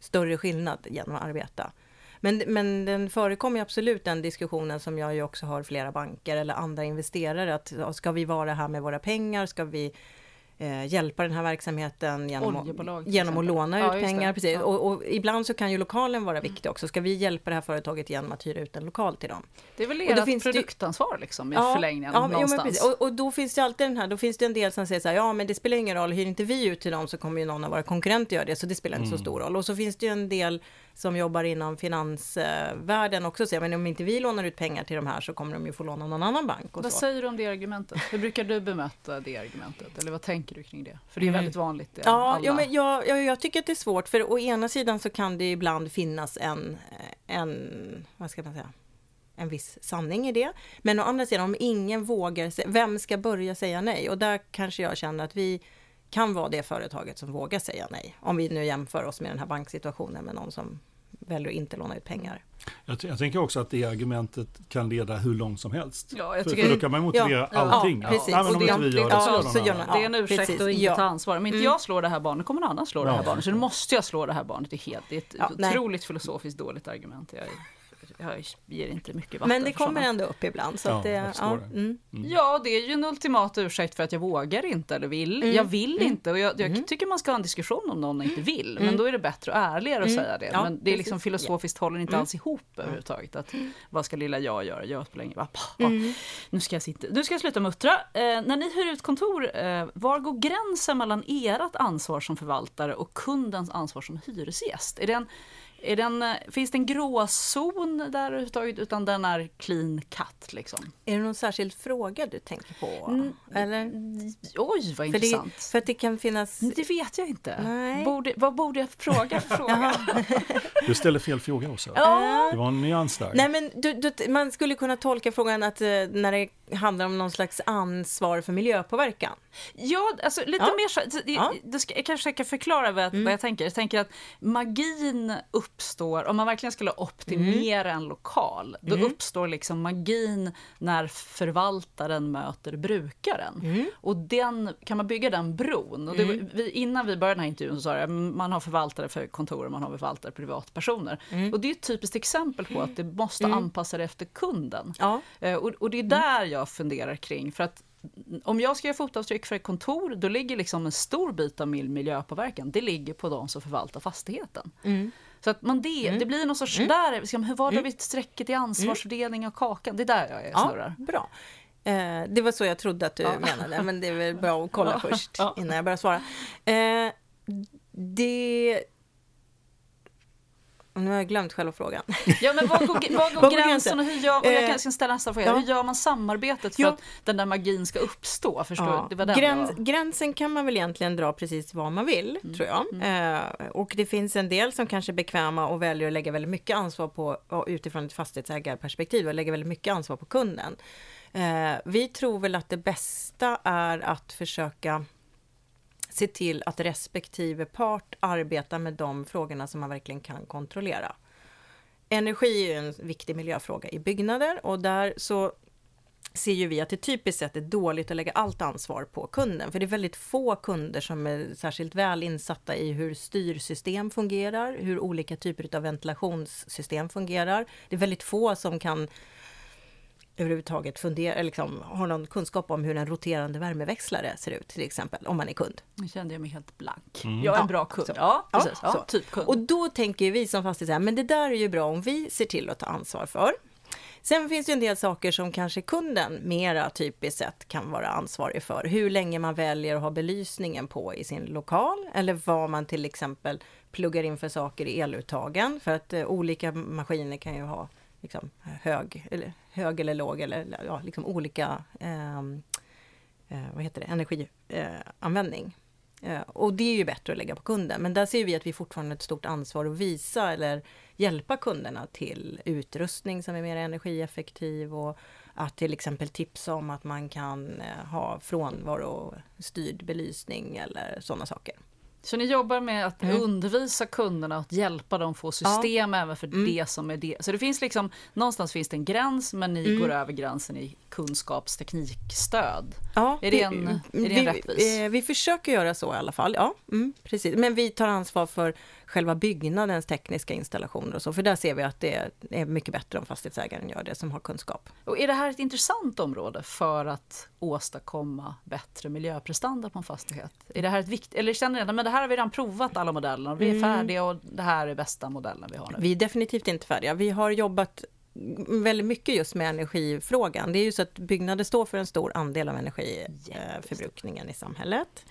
[SPEAKER 4] större skillnad genom att arbeta. Men, men den förekommer ju absolut den diskussionen som jag ju också har flera banker eller andra investerare att ska vi vara här med våra pengar? Ska vi eh, hjälpa den här verksamheten genom,
[SPEAKER 3] Oljebolag,
[SPEAKER 4] genom att låna
[SPEAKER 3] Ja,
[SPEAKER 4] ut
[SPEAKER 3] det.
[SPEAKER 4] pengar. Precis.
[SPEAKER 3] Ja.
[SPEAKER 4] Och, och ibland så kan ju lokalen vara viktig också. Ska vi hjälpa det här företaget genom att hyra ut en lokal till dem?
[SPEAKER 3] Det är väl ert
[SPEAKER 4] finns
[SPEAKER 3] produktansvar liksom i förlängningen
[SPEAKER 4] ja, jo, men
[SPEAKER 3] någonstans.
[SPEAKER 4] precis. och, och då finns det alltid den här, då finns det en del som säger så här, ja men det spelar ingen roll, hyr inte vi ut till dem så kommer ju någon av våra konkurrenter göra det, så det spelar inte så stor roll. Och så finns det ju en del som jobbar inom finansvärlden också, säger, men om inte vi lånar ut pengar till de här så kommer de ju få låna någon annan bank. Och
[SPEAKER 3] Vad
[SPEAKER 4] så.
[SPEAKER 3] säger du om det argumentet? Hur brukar du bemöta det argumentet? Eller vad tänker du kring det? För det är väldigt vanligt. Det,
[SPEAKER 4] Mm. Ja,
[SPEAKER 3] alla.
[SPEAKER 4] jo, men jag, jag, jag tycker att det är svårt, för å ena sidan så kan det ibland finnas en, en vad ska man säga, en viss sanning i det. Men å andra sidan, om ingen vågar, vem ska börja säga nej? Och där kanske jag känner att vi kan vara det företaget som vågar säga nej. Om vi nu jämför oss med den här banksituationen med någon som väljer att inte låna ut pengar.
[SPEAKER 2] Jag, jag tänker också att det argumentet kan leda hur långt som helst.
[SPEAKER 3] Ja, jag
[SPEAKER 2] för,
[SPEAKER 3] tycker-
[SPEAKER 2] för då kan man motivera
[SPEAKER 4] Ja,
[SPEAKER 2] allting.
[SPEAKER 4] ja, precis.
[SPEAKER 2] Nej, men
[SPEAKER 3] Och
[SPEAKER 2] om
[SPEAKER 3] det,
[SPEAKER 2] inte vi
[SPEAKER 3] det,
[SPEAKER 2] gör det,
[SPEAKER 3] ja,
[SPEAKER 2] så gör
[SPEAKER 3] det är en
[SPEAKER 4] Ja,
[SPEAKER 3] ursäkt
[SPEAKER 4] precis.
[SPEAKER 3] att inte
[SPEAKER 4] Ja.
[SPEAKER 3] ta ansvar. Om inte
[SPEAKER 4] Mm.
[SPEAKER 3] jag slår det här barnet, kommer någon annan slå det här
[SPEAKER 2] Ja,
[SPEAKER 3] barnet. Så då måste jag slå det här barnet. Det är, helt, det är ett
[SPEAKER 4] Ja, nej.
[SPEAKER 3] otroligt filosofiskt dåligt argument. Jag, jag ger inte mycket vatten
[SPEAKER 4] Men det kommer ändå upp ibland. Så
[SPEAKER 2] Ja,
[SPEAKER 4] att det,
[SPEAKER 2] förstår det.
[SPEAKER 4] mm.
[SPEAKER 3] Ja, det är ju en ultimat ursäkt för att jag vågar inte eller vill.
[SPEAKER 4] Mm.
[SPEAKER 3] Jag vill inte och jag, jag tycker man ska ha en diskussion om någon inte vill. Men då är det bättre och ärligare att säga det.
[SPEAKER 4] Mm. Ja,
[SPEAKER 3] men det är liksom filosofiskt håller inte alls ihop överhuvudtaget. Att, vad ska lilla jag göra? Jag spelar ingen roll. Ja,
[SPEAKER 4] Mm.
[SPEAKER 3] Nu ska jag sitta. Nu ska jag sluta muttra. Eh, när ni hyr ut kontor, eh, var går gränsen mellan ert ansvar som förvaltare och kundens ansvar som hyresgäst? Är den, är den, eh, finns det en gråzon där överhuvudtaget? Utan den är clean cut liksom?
[SPEAKER 4] Är det någon särskild fråga du tänker på?
[SPEAKER 3] Mm.
[SPEAKER 4] Eller?
[SPEAKER 3] Oj, vad
[SPEAKER 4] För
[SPEAKER 3] intressant.
[SPEAKER 4] det, för att det kan finnas...
[SPEAKER 3] Det vet jag inte.
[SPEAKER 4] Nej.
[SPEAKER 3] Borde, vad borde jag fråga för fråga?
[SPEAKER 2] Du ställer fel fråga också.
[SPEAKER 3] Ja.
[SPEAKER 2] Det var en nyans där.
[SPEAKER 4] Nej men du, du, man skulle kunna tolka frågan att eh, när det handlar om någon slags ansvar för miljöpåverkan.
[SPEAKER 3] Ja, alltså lite
[SPEAKER 4] Ja.
[SPEAKER 3] mer så. det-
[SPEAKER 4] Ja. Mm.
[SPEAKER 3] Det ska, jag kanske ska förklara vad jag, vad jag tänker. Jag tänker att magin uppstår, om man verkligen skulle optimera en lokal, då
[SPEAKER 4] Mm.
[SPEAKER 3] uppstår liksom magin när förvaltaren möter brukaren.
[SPEAKER 4] Mm.
[SPEAKER 3] Och den, kan man bygga den bron? Och det, var- vi, innan vi började den här intervjun så sa jag man har förvaltare för kontor och man har förvaltare för privatpersoner.
[SPEAKER 4] Mm.
[SPEAKER 3] Och det är ett typiskt exempel på att det måste anpassa det efter kunden.
[SPEAKER 4] Ja.
[SPEAKER 3] Eh, Och, och det är där jag funderar kring. För att om jag ska göra fotavtryck för ett kontor, då ligger liksom en stor bit av min miljöpåverkan, det ligger på de som förvaltar fastigheten. Så att man det, det blir någon sorts, där, liksom, hur var det vi strecket i ansvarsfördelning av kakan? Det är där jag är
[SPEAKER 4] Ja,
[SPEAKER 3] snurrar.
[SPEAKER 4] bra. Eh, det var så jag trodde att du menade, men det är väl bra att kolla först
[SPEAKER 3] Ja.
[SPEAKER 4] innan jag börjar svara. Eh, det... Nu har jag glömt själva frågan.
[SPEAKER 3] Ja, men var går, var går
[SPEAKER 4] Var går
[SPEAKER 3] gränsen och hur gör, och jag
[SPEAKER 4] Eh,
[SPEAKER 3] kan ska ställa nästa fråga,
[SPEAKER 4] ja.
[SPEAKER 3] hur gör man samarbetet för
[SPEAKER 4] Ja.
[SPEAKER 3] att den där magin ska uppstå? Förstår
[SPEAKER 4] Ja?
[SPEAKER 3] Det var den
[SPEAKER 4] Gräns, gränsen kan man väl egentligen dra precis var man vill,
[SPEAKER 3] Mm.
[SPEAKER 4] tror jag. Eh, och det finns en del som kanske är bekväma och väljer att lägga väldigt mycket ansvar på, utifrån ett fastighetsägarperspektiv, och lägger väldigt mycket ansvar på kunden. Eh, vi tror väl att det bästa är att försöka se till att respektive part arbetar med de frågorna som man verkligen kan kontrollera. Energi är ju en viktig miljöfråga i byggnader och där så ser ju vi att det typiskt sett är dåligt att lägga allt ansvar på kunden. För det är väldigt få kunder som är särskilt väl insatta i hur styrsystem fungerar, hur olika typer av ventilationssystem fungerar. Det är väldigt få som kan överhuvudtaget fundera, liksom, har någon kunskap om hur en roterande värmeväxlare ser ut, till exempel, om man är kund.
[SPEAKER 3] Nu kände jag mig helt blank.
[SPEAKER 2] Mm.
[SPEAKER 3] Jag är en
[SPEAKER 4] Ja,
[SPEAKER 3] bra kund.
[SPEAKER 4] så.
[SPEAKER 3] Ja,
[SPEAKER 4] Ja,
[SPEAKER 3] precis. Ja,
[SPEAKER 4] så.
[SPEAKER 3] typ kund.
[SPEAKER 4] Och då tänker vi som fastighetsägare, men det där är ju bra om vi ser till att ta ansvar för. Sen finns det en del saker som kanske kunden mera typiskt sett kan vara ansvarig för. Hur länge man väljer att ha belysningen på i sin lokal eller vad man till exempel pluggar in för saker i eluttagen. För att eh, olika maskiner kan ju ha liksom, hög, eller, hög eller låg eller ja, liksom olika ehm, eh, vad heter det, energianvändning. Eh, eh, och det är ju bättre att lägga på kunden. Men där ser vi att vi fortfarande har ett stort ansvar att visa eller hjälpa kunderna till utrustning som är mer energieffektiv och att till exempel tipsa om att man kan eh, ha frånvarostyrd belysning eller sådana saker.
[SPEAKER 3] Så ni jobbar med att
[SPEAKER 4] Mm.
[SPEAKER 3] undervisa kunderna och att hjälpa dem få system även för
[SPEAKER 4] Mm.
[SPEAKER 3] det som är det. Så det finns liksom, någonstans finns det en gräns men ni
[SPEAKER 4] Mm.
[SPEAKER 3] går över gränsen i kunskapsteknikstöd.
[SPEAKER 4] Ja,
[SPEAKER 3] Är det en- är det en rättvis?
[SPEAKER 4] Vi, eh, vi försöker göra så i alla fall, ja. Mm, precis. Men vi tar ansvar för själva byggnadens tekniska installationer och så, för där ser vi att det är mycket bättre om fastighetsägaren gör det som har kunskap.
[SPEAKER 3] Och är det här ett intressant område för att åstadkomma bättre miljöprestanda på en fastighet? Är det här ett vikt, eller känner ni att det här har vi redan provat alla modellerna vi är
[SPEAKER 4] Mm.
[SPEAKER 3] färdiga och det här är bästa modellen vi har nu?
[SPEAKER 4] Vi är definitivt inte färdiga. Vi har jobbat väldigt mycket just med energifrågan. Det är ju så att byggnader står för en stor andel av energiförbrukningen i samhället.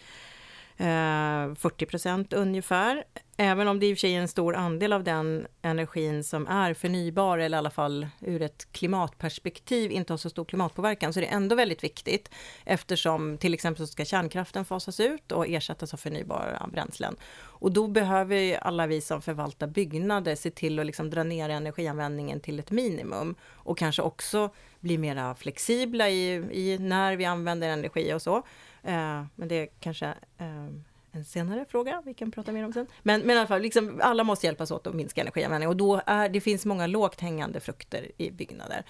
[SPEAKER 4] Eh, 40 procent ungefär. Även om det i och för sig är en stor andel av den energin som är förnybar eller i alla fall ur ett klimatperspektiv inte har så stor klimatpåverkan så är det ändå väldigt viktigt eftersom till exempel så ska kärnkraften fasas ut och ersättas av förnybara bränslen. Och då behöver ju alla vi som förvaltar byggnader se till att liksom dra ner energianvändningen till ett minimum och kanske också bli mera flexibla i, i när vi använder energi och så. Eh, men det är kanske eh, en senare fråga, vi kan prata mer om sen. Men, men i alla fall, liksom, alla måste hjälpas åt att minska energianvändning och då är, det finns många lågt hängande frukter i byggnader.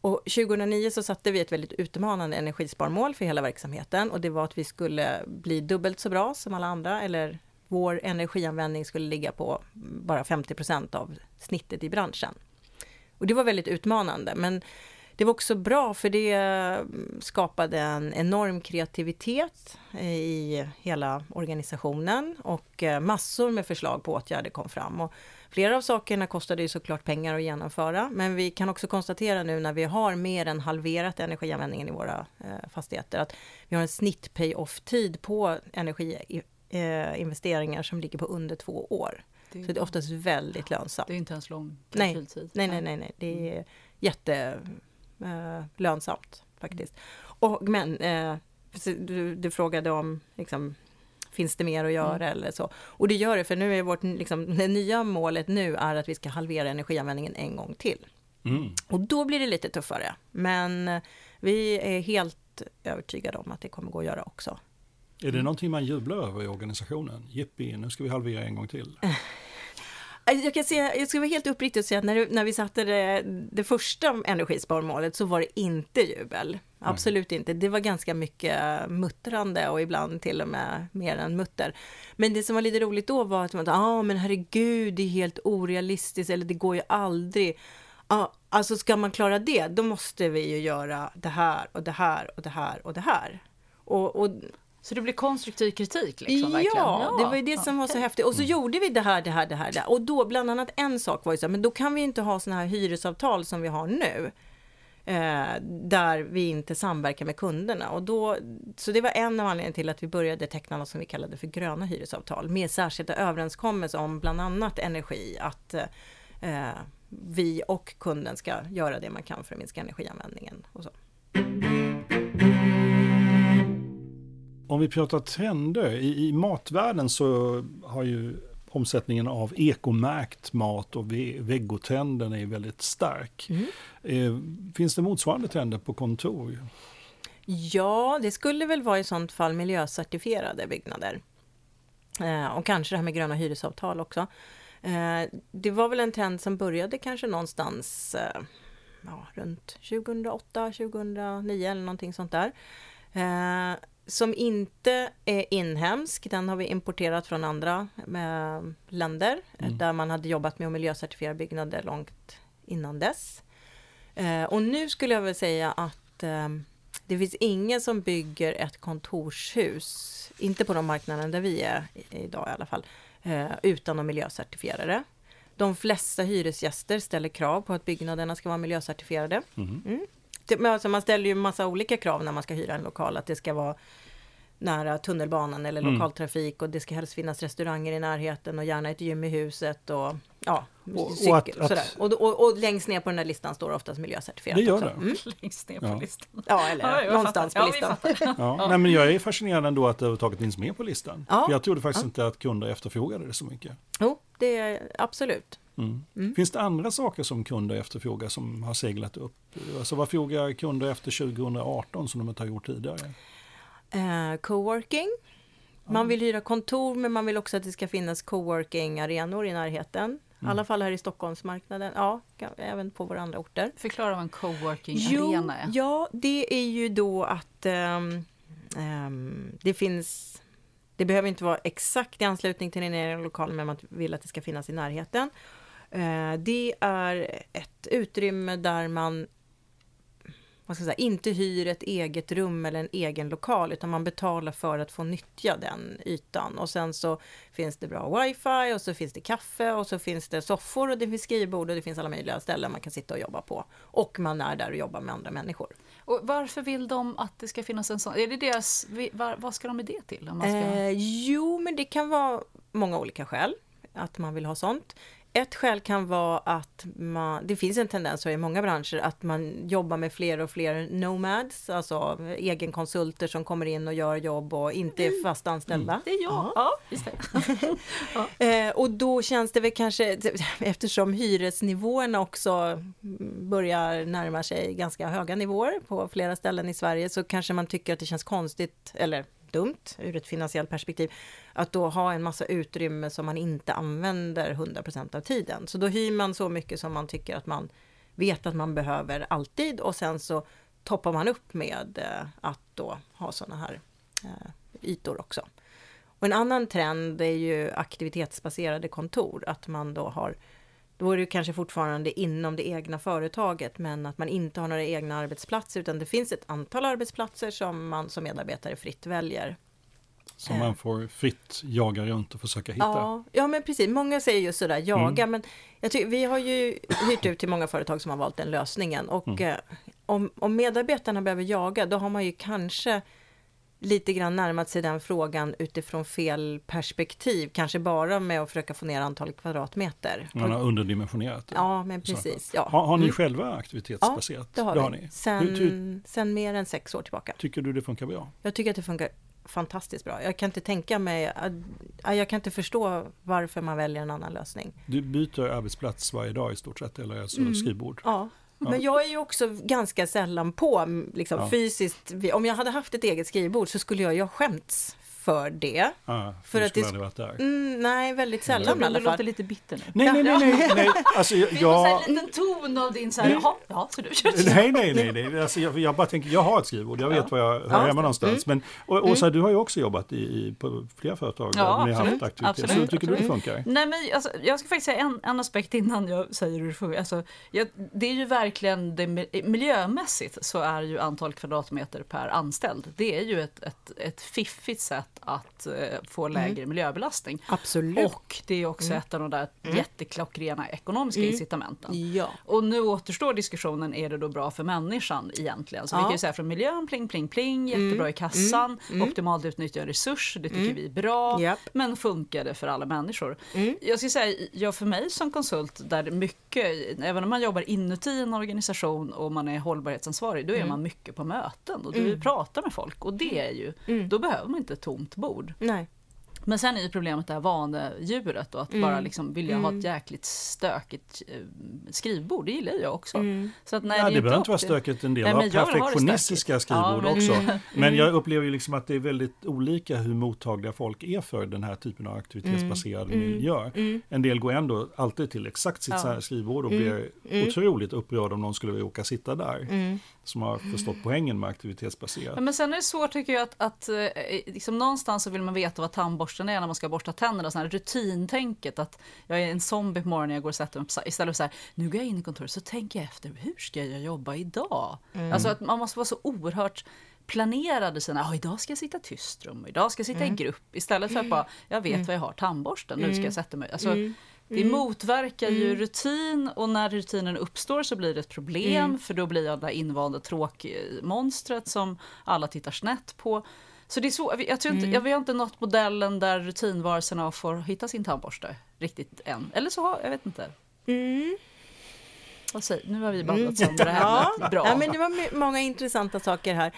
[SPEAKER 4] Och 2009 så satte vi ett väldigt utmanande energisparmål för hela verksamheten och det var att vi skulle bli dubbelt så bra som alla andra eller vår energianvändning skulle ligga på bara 50% av snittet i branschen. Och det var väldigt utmanande men det var också bra för det mm, skapade en enorm kreativitet eh, i hela organisationen och eh, massor med förslag på åtgärder kom fram. Och flera av sakerna kostade ju såklart pengar att genomföra men vi kan också konstatera nu när vi har mer än halverat energianvändningen i våra eh, fastigheter att vi har en snitt pay-off-tid på energiinvesteringar som ligger på under två år.
[SPEAKER 3] Det
[SPEAKER 4] Så det är oftast väldigt lönsamt.
[SPEAKER 3] det är inte ens lång
[SPEAKER 4] Nej.
[SPEAKER 3] kalkyltid.
[SPEAKER 4] Nej, nej, nej, nej. det är jätte eh, lönsamt faktiskt. Och, men eh, du, du frågade om liksom, finns det mer att göra
[SPEAKER 3] Mm.
[SPEAKER 4] eller så. Och det gör det, för nu är vårt, liksom, det nya målet nu är att vi ska halvera energianvändningen en gång till.
[SPEAKER 2] Mm.
[SPEAKER 4] Och då blir det lite tuffare. Men eh, vi är helt övertygade om att det kommer gå att göra också.
[SPEAKER 2] Är det någonting man jublar över i organisationen? Jippi, nu ska vi halvera en gång till.
[SPEAKER 4] Alltså, Jag, kan säga, jag ska vara helt uppriktig och säga att när, när vi satte det, det första energisparmålet så var det inte jubel. Absolut inte. Det var ganska mycket muttrande och ibland till och med mer än mutter. Men det som var lite roligt då var att man ja ah, men herregud, det är helt orealistiskt eller det går ju aldrig. Ja, alltså ska man klara det, då måste vi ju göra det här och det här och det här och det här. Och, och
[SPEAKER 3] Så det blir konstruktiv kritik liksom, verkligen?
[SPEAKER 4] Ja, det var ju det som var så häftigt. Och så gjorde vi det här, det här, det här, det här. Och då, bland annat en sak var ju så här, men då kan vi inte ha såna här hyresavtal som vi har nu. Eh, där vi inte samverkar med kunderna. Och då, så det var en av anledningarna till att vi började teckna något som vi kallade för gröna hyresavtal. Med särskilda överenskommelser om bland annat energi. Att eh, vi och kunden ska göra det man kan för att minska energianvändningen. Och så.
[SPEAKER 2] Om vi pratar trender, i, i matvärlden så har ju omsättningen av ekomärkt mat och ve- vegotrenden är väldigt stark. Eh, finns det motsvarande trender på kontor?
[SPEAKER 4] Ja, det skulle väl vara i sånt fall miljöcertifierade byggnader. Eh, och kanske det här med gröna hyresavtal också. Eh, det var väl en trend som började kanske någonstans ja, runt 2008, 2009 eller någonting sånt där. Som inte är inhemsk, den har vi importerat från andra eh, länder eh, där man hade jobbat med att miljöcertifiera byggnader långt innan dess. Eh, och nu skulle jag väl säga att eh, det finns ingen som bygger ett kontorshus, inte på de marknaden där vi är idag i alla fall, utan att miljöcertifiera det. De flesta hyresgäster ställer krav på att byggnaderna ska vara miljöcertifierade. Mm. Det, alltså man ställer ju massa olika krav när man ska hyra en lokal, att det ska vara nära tunnelbanan eller
[SPEAKER 2] Mm.
[SPEAKER 4] lokaltrafik och det ska helst finnas restauranger i närheten och gärna ett gym i huset och ja,
[SPEAKER 2] Och- och
[SPEAKER 4] cykel,
[SPEAKER 2] att- att-
[SPEAKER 4] sådär. Och, och, och längst ner på den här listan står oftast miljöcertifierat
[SPEAKER 2] Det gör
[SPEAKER 4] också.
[SPEAKER 2] det.
[SPEAKER 4] Mm.
[SPEAKER 3] Längst ner på
[SPEAKER 2] Ja.
[SPEAKER 3] listan.
[SPEAKER 4] Ja, eller
[SPEAKER 3] Ja, jag
[SPEAKER 4] någonstans
[SPEAKER 3] fattar.
[SPEAKER 4] på
[SPEAKER 3] Ja,
[SPEAKER 4] listan.
[SPEAKER 3] fattar.
[SPEAKER 2] Ja. Nej, men jag är fascinerad ändå att det överhuvudtaget finns med på listan.
[SPEAKER 4] Ja.
[SPEAKER 2] För jag trodde faktiskt inte att kunder efterfrågade det så mycket.
[SPEAKER 4] Jo, det är absolut.
[SPEAKER 2] Mm. Finns det andra saker som kunder efterfrågar som har seglat upp? Alltså vad frågar kunder efter 2018 som de inte har gjort tidigare?
[SPEAKER 4] Eh, coworking Man vill hyra kontor, men man vill också att det ska finnas coworking-arenor i närheten. I alla fall här i Stockholmsmarknaden, ja, även på våra andra orter.
[SPEAKER 3] Förklara vad en coworking-arena är.
[SPEAKER 4] ja, det är ju då att ehm, ehm, det finns... Det behöver inte vara exakt i anslutning till din egen lokal, men man vill att det ska finnas i närheten. Eh, det är ett utrymme där man vad ska säga, inte hyr ett eget rum eller en egen lokal, utan man betalar för att få nyttja den ytan. Och sen så finns det bra wifi och så finns det kaffe och så finns det soffor och det finns skrivbord och det finns alla möjliga ställen man kan sitta och jobba på. Och man är där och jobbar med andra människor.
[SPEAKER 3] Och varför vill de att det ska finnas en sån? Är det deras, vad ska de med det till? Om man ska...
[SPEAKER 4] Eh, jo, men det kan vara många olika skäl att man vill ha sånt. Ett skäl kan vara att man, det finns en tendens i många branscher att man jobbar med fler och fler nomads, alltså egenkonsulter som kommer in och gör jobb och inte är fast anställda.
[SPEAKER 3] det är jag. Ja, just det.
[SPEAKER 4] Eh, och då känns det väl kanske, eftersom hyresnivåerna också börjar närma sig ganska höga nivåer på flera ställen i Sverige, så kanske man tycker att det känns konstigt, eller dumt ur ett finansiellt perspektiv, att då ha en massa utrymme som man inte använder 100% av tiden. Så då hyr man så mycket som man tycker att man vet att man behöver alltid och sen så toppar man upp med eh, att då ha sådana här eh, ytor också. Och en annan trend är ju aktivitetsbaserade kontor, att man då har då är det kanske fortfarande inom det egna företaget, men att man inte har några egna arbetsplatser, utan det finns ett antal arbetsplatser som man som medarbetare fritt väljer.
[SPEAKER 2] Som man får fritt jaga runt och försöka hitta.
[SPEAKER 4] Ja, ja, men precis. Många säger ju sådär, jaga,
[SPEAKER 2] Mm.
[SPEAKER 4] men jag tycker, vi har ju hyrt ut till många företag som har valt den lösningen. Och
[SPEAKER 2] Mm.
[SPEAKER 4] eh, om, om medarbetarna behöver jaga, då har man ju kanske lite grann närmat sig den frågan utifrån fel perspektiv. Kanske bara med att försöka få ner antalet kvadratmeter.
[SPEAKER 2] Man har underdimensionerat det.
[SPEAKER 4] Ja, men precis. Ja.
[SPEAKER 2] Har, har ni
[SPEAKER 4] Mm.
[SPEAKER 2] själva aktivitetsbaserat?
[SPEAKER 4] Det har vi.
[SPEAKER 2] ni.
[SPEAKER 4] Sen,
[SPEAKER 2] Hur, hur,
[SPEAKER 4] sen mer än sex år tillbaka.
[SPEAKER 2] tycker du det funkar bra?
[SPEAKER 4] Jag tycker att det funkar fantastiskt bra. Jag kan inte tänka mig, att- jag kan inte förstå varför man väljer en annan lösning.
[SPEAKER 2] Du byter arbetsplats varje dag i stort sett, eller alltså
[SPEAKER 4] Mm.
[SPEAKER 2] skrivbord?
[SPEAKER 4] Ja. Men jag är ju också ganska sällan på liksom, fysiskt. Om jag hade haft ett eget skrivbord så skulle jag ju ha skämts för det.
[SPEAKER 2] Ja,
[SPEAKER 4] För
[SPEAKER 2] du
[SPEAKER 4] att det
[SPEAKER 2] skulle
[SPEAKER 4] sk-
[SPEAKER 2] aldrig varit där.
[SPEAKER 4] Mm, nej, väldigt sällan i alla
[SPEAKER 3] du
[SPEAKER 4] fall.
[SPEAKER 3] låter lite bitter nu.
[SPEAKER 2] Nej, nej, nej, nej, nej. Alltså, jag,
[SPEAKER 3] Vi får
[SPEAKER 2] jag,
[SPEAKER 3] en liten ton av din så här, jaha, ja, så du kör
[SPEAKER 2] Nej, nej, nej. nej. Alltså, jag, jag bara tänker, jag har ett skrivbord, jag vet var jag hör
[SPEAKER 4] Ja,
[SPEAKER 2] hemma
[SPEAKER 4] det.
[SPEAKER 2] någonstans. Men, och, Åsa, du har ju också jobbat i, i, på flera företag där
[SPEAKER 3] Ja,
[SPEAKER 2] ni har haft
[SPEAKER 3] absolut.
[SPEAKER 2] aktivitet. Så
[SPEAKER 3] Absolut,
[SPEAKER 2] tycker du det funkar?
[SPEAKER 3] Nej, men alltså, jag ska faktiskt säga en, en aspekt innan jag säger hur det funkar. Alltså, jag, det är ju verkligen, det, mi- miljömässigt så är ju antal kvadratmeter per anställd, det är ju ett, ett, ett fiffigt sätt att eh, få lägre miljöbelastning.
[SPEAKER 4] Absolut.
[SPEAKER 3] Och det är också ett av de där jätteklockrena ekonomiska incitamenten.
[SPEAKER 4] Ja.
[SPEAKER 3] Och nu återstår diskussionen, är det då bra för människan egentligen? Så vi
[SPEAKER 4] Ja.
[SPEAKER 3] kan ju säga från miljön, pling, pling, pling, jättebra i kassan, optimalt utnyttja resurs, det tycker vi är bra,
[SPEAKER 4] Japp.
[SPEAKER 3] men funkar det för alla människor? Jag ska säga, ja, för mig som konsult, där mycket, även om man jobbar inuti en organisation och man är hållbarhetsansvarig, då är man mycket på möten och du pratar med folk och det är ju, då behöver man inte ett tomt bord.
[SPEAKER 4] Nej.
[SPEAKER 3] Men sen är ju problemet det här vanedjuret och att bara liksom vilja ha ett jäkligt stökigt eh, skrivbord, det gillar jag också. Så att, nej,
[SPEAKER 2] Ja,
[SPEAKER 3] är
[SPEAKER 2] det behöver inte vara stökigt, en del
[SPEAKER 3] Nej,
[SPEAKER 2] har
[SPEAKER 3] det
[SPEAKER 2] perfektionistiska
[SPEAKER 3] stökigt. Ja,
[SPEAKER 2] skrivbord
[SPEAKER 3] men-
[SPEAKER 2] också. Men jag upplever ju liksom att det är väldigt olika hur mottagliga folk är för den här typen av aktivitetsbaserad miljö. En del går ändå alltid till exakt sitt
[SPEAKER 3] Ja.
[SPEAKER 2] skrivbord och blir otroligt upprörd om någon skulle råka sitta där. Som har förstått poängen med aktivitetsbaserat.
[SPEAKER 3] Men sen är det svårt tycker jag att, att eh, liksom någonstans så vill man veta vad tandborsten är när man ska borsta tänderna. Sån här rutintänket att jag är en zombie på morgonen, jag går och sätter mig på, istället för så här, nu går jag in i kontoret så tänker jag efter, hur ska jag jobba idag? Alltså att man måste vara så oerhört planerade sina, ja idag ska jag sitta i tyst rum, och idag ska jag sitta i grupp, istället för att bara, jag vet vad jag har tandborsten, nu ska jag sätta mig. Alltså, Det motverkar ju rutin och när rutinen uppstår så blir det ett problem för då blir jag det där invanda tråkmonstret som alla tittar snett på. Så det är så, jag tror inte, jag, vi har inte nått modellen där rutinvarelserna får hitta sin tandborste riktigt än. Eller så har, jag vet inte. Säger, nu har vi babblat sönder det här.
[SPEAKER 4] Ja,
[SPEAKER 3] Bra.
[SPEAKER 4] ja, men det var många intressanta saker här.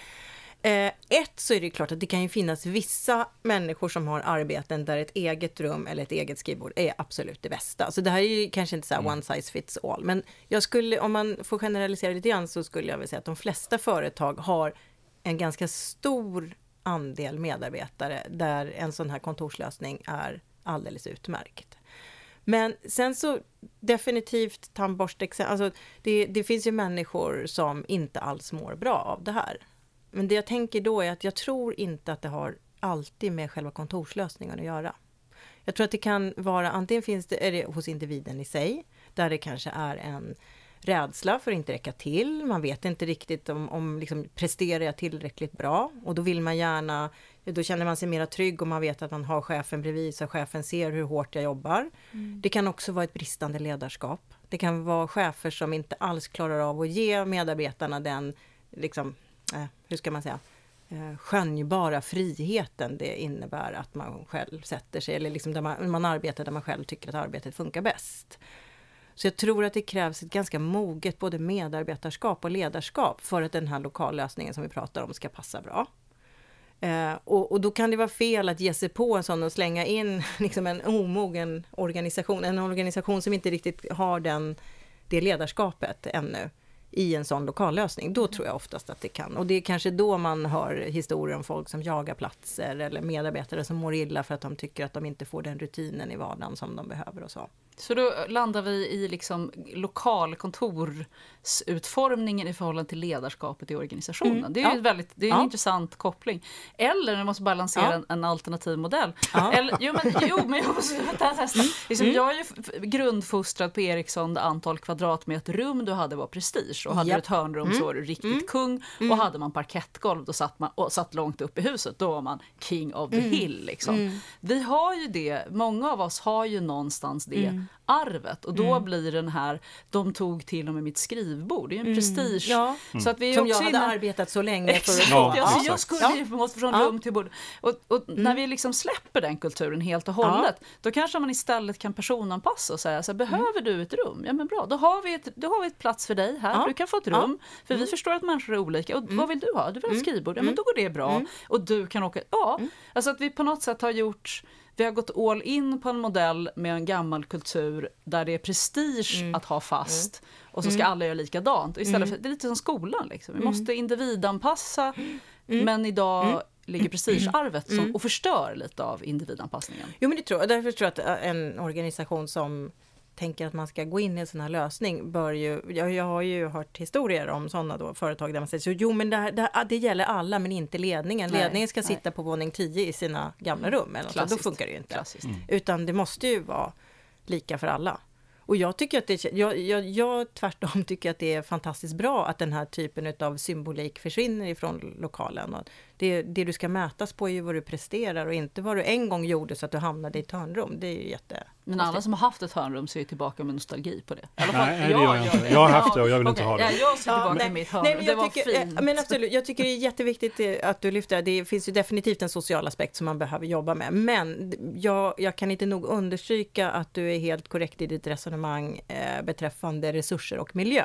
[SPEAKER 4] Eh, ett så är det klart att det kan ju finnas vissa människor som har arbeten där ett eget rum eller ett eget skrivbord är absolut det bästa. Så det här är ju kanske inte så här one size fits all, men jag skulle, om man får generalisera lite grann så skulle jag vilja säga att de flesta företag har en ganska stor andel medarbetare där en sån här kontorslösning är alldeles utmärkt. Men sen så definitivt tandborste, alltså det, det finns ju människor som inte alls mår bra av det här. Men det jag tänker då är att jag tror inte att det har alltid med själva kontorslösningen att göra. Jag tror att det kan vara, antingen finns det, är det hos individen i sig, där det kanske är en rädsla för att inte räcka till. Man vet inte riktigt om, om liksom, presterar jag tillräckligt bra? Och då vill man gärna, då känner man sig mera trygg om man vet att man har chefen bredvid så chefen ser hur hårt jag jobbar. Mm. Det kan också vara ett bristande ledarskap. Det kan vara chefer som inte alls klarar av att ge medarbetarna den, liksom, Eh, hur ska man säga, eh, skönjbara friheten det innebär att man själv sätter sig, eller liksom där man, man arbetar där man själv tycker att arbetet funkar bäst. Så jag tror att det krävs ett ganska moget både medarbetarskap och ledarskap för att den här lokallösningen som vi pratar om ska passa bra. Eh, och, och, då kan det vara fel att ge sig på en sån och slänga in liksom en omogen organisation, en organisation som inte riktigt har den, det ledarskapet ännu i en sån lokallösning. Då tror jag oftast att det kan. Och det är kanske då man hör historier om folk som jagar platser eller medarbetare som mår illa för att de tycker att de inte får den rutinen i vardagen som de behöver och så.
[SPEAKER 3] Så då landar vi i liksom lokalkontorsutformningen i förhållande till ledarskapet i organisationen. Mm, det är ja. väldigt, det är en ja. intressant koppling. Eller, man måste bara lansera ja. en, en, alternativ modell. Eller, jo, men, jo, men jag måste testa. Mm. Liksom, mm. Jag är ju grundfostrad på Ericsson, det antal kvadratmeter rum du hade var prestige. Och hade yep. du ett hörnrum så mm. var du riktigt mm. kung. Och mm. hade man parkettgolv då satt man och satt långt upp i huset, då var man king of the hill. Liksom. Vi har ju det, många av oss har ju någonstans det arvet. Och då mm. blir den här, de tog till och med mitt skrivbord, det är ju en mm. prestige.
[SPEAKER 4] Ja. Så att vi Som jag hade inne... arbetat så länge för att
[SPEAKER 3] ja, ja, jag skulle ja. från rum till bord. Och, och mm. när vi liksom släpper den kulturen helt och hållet, ja. då kanske man istället kan personanpassa och säga så här, behöver du ett rum? Ja men bra, då har vi ett, då har vi ett plats för dig här, kan få ett rum. För vi mm. förstår att människor är olika. Och mm. vad vill du ha? Du vill ha ett mm. skrivbord? Ja men då går det bra. Och du kan åka, ja. Alltså att vi på något sätt har gjort vi har gått all in på en modell med en gammal kultur där det är prestige mm. att ha fast mm. och så ska mm. alla göra likadant. Istället för, det är lite som skolan, liksom. vi måste individanpassa men idag ligger prestigearvet som, och förstör lite av individanpassningen.
[SPEAKER 4] Jo men det tror jag, därför tror jag att en organisation som tänker att man ska gå in i en sån här lösning bör ju, jag, jag har ju hört historier om sådana då företag där man säger så jo men det, här, det, här, det gäller alla men inte ledningen. Nej, ledningen ska nej. sitta på våning 10 i sina gamla rum eller något, då funkar det ju inte. Mm. Utan det måste ju vara lika för alla. Och jag tycker att det, jag, jag, jag tvärtom tycker att det är fantastiskt bra att den här typen av symbolik försvinner ifrån lokalen. Och det, det du ska mätas på är ju vad du presterar och inte vad du en gång gjorde så att du hamnade i ett hörnrum. Det är ju jätte...
[SPEAKER 3] Men alla som har haft ett hörnrum ser ju tillbaka med nostalgi på det. I
[SPEAKER 2] alla fall, nej, det gör jag inte. Jag har haft det och jag vill okay. inte ha det.
[SPEAKER 3] Ja, jag ser tillbaka ja, mitt hörnrum. Nej, det var
[SPEAKER 4] tycker,
[SPEAKER 3] fint.
[SPEAKER 4] Men absolut, jag tycker det är jätteviktigt eh, att du lyfter det. Det finns ju definitivt en social aspekt som man behöver jobba med. Men jag, jag kan inte nog understryka att du är helt korrekt i ditt resonemang eh, beträffande resurser och miljö.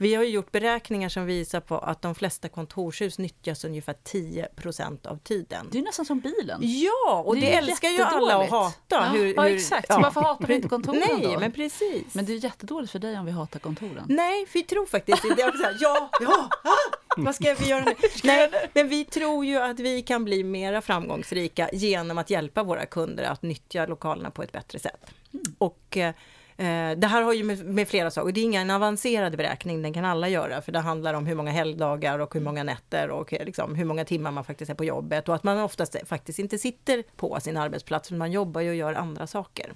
[SPEAKER 4] Vi har gjort beräkningar som visar på att de flesta kontorshus nyttjas ungefär 10% av tiden.
[SPEAKER 3] Det är nästan som bilen.
[SPEAKER 4] Ja, och det, det älskar ju alla att hata.
[SPEAKER 3] Ja, hur, ja exakt. Ja. Så varför hatar vi inte kontoren
[SPEAKER 4] Nej,
[SPEAKER 3] då?
[SPEAKER 4] men precis.
[SPEAKER 3] Men det är jättedåligt för dig om vi hatar kontoren.
[SPEAKER 4] Nej, vi tror faktiskt så här, ja, ja, ah, vad ska vi göra nu? Nej, men vi tror ju att vi kan bli mera framgångsrika genom att hjälpa våra kunder att nyttja lokalerna på ett bättre sätt. Mm. Och Eh, det här har ju med, med, flera saker, det är ingen avancerad beräkning, den kan alla göra, för det handlar om hur många helgdagar och hur många nätter och liksom, hur många timmar man faktiskt är på jobbet och att man oftast faktiskt inte sitter på sin arbetsplats, för man jobbar ju och gör andra saker.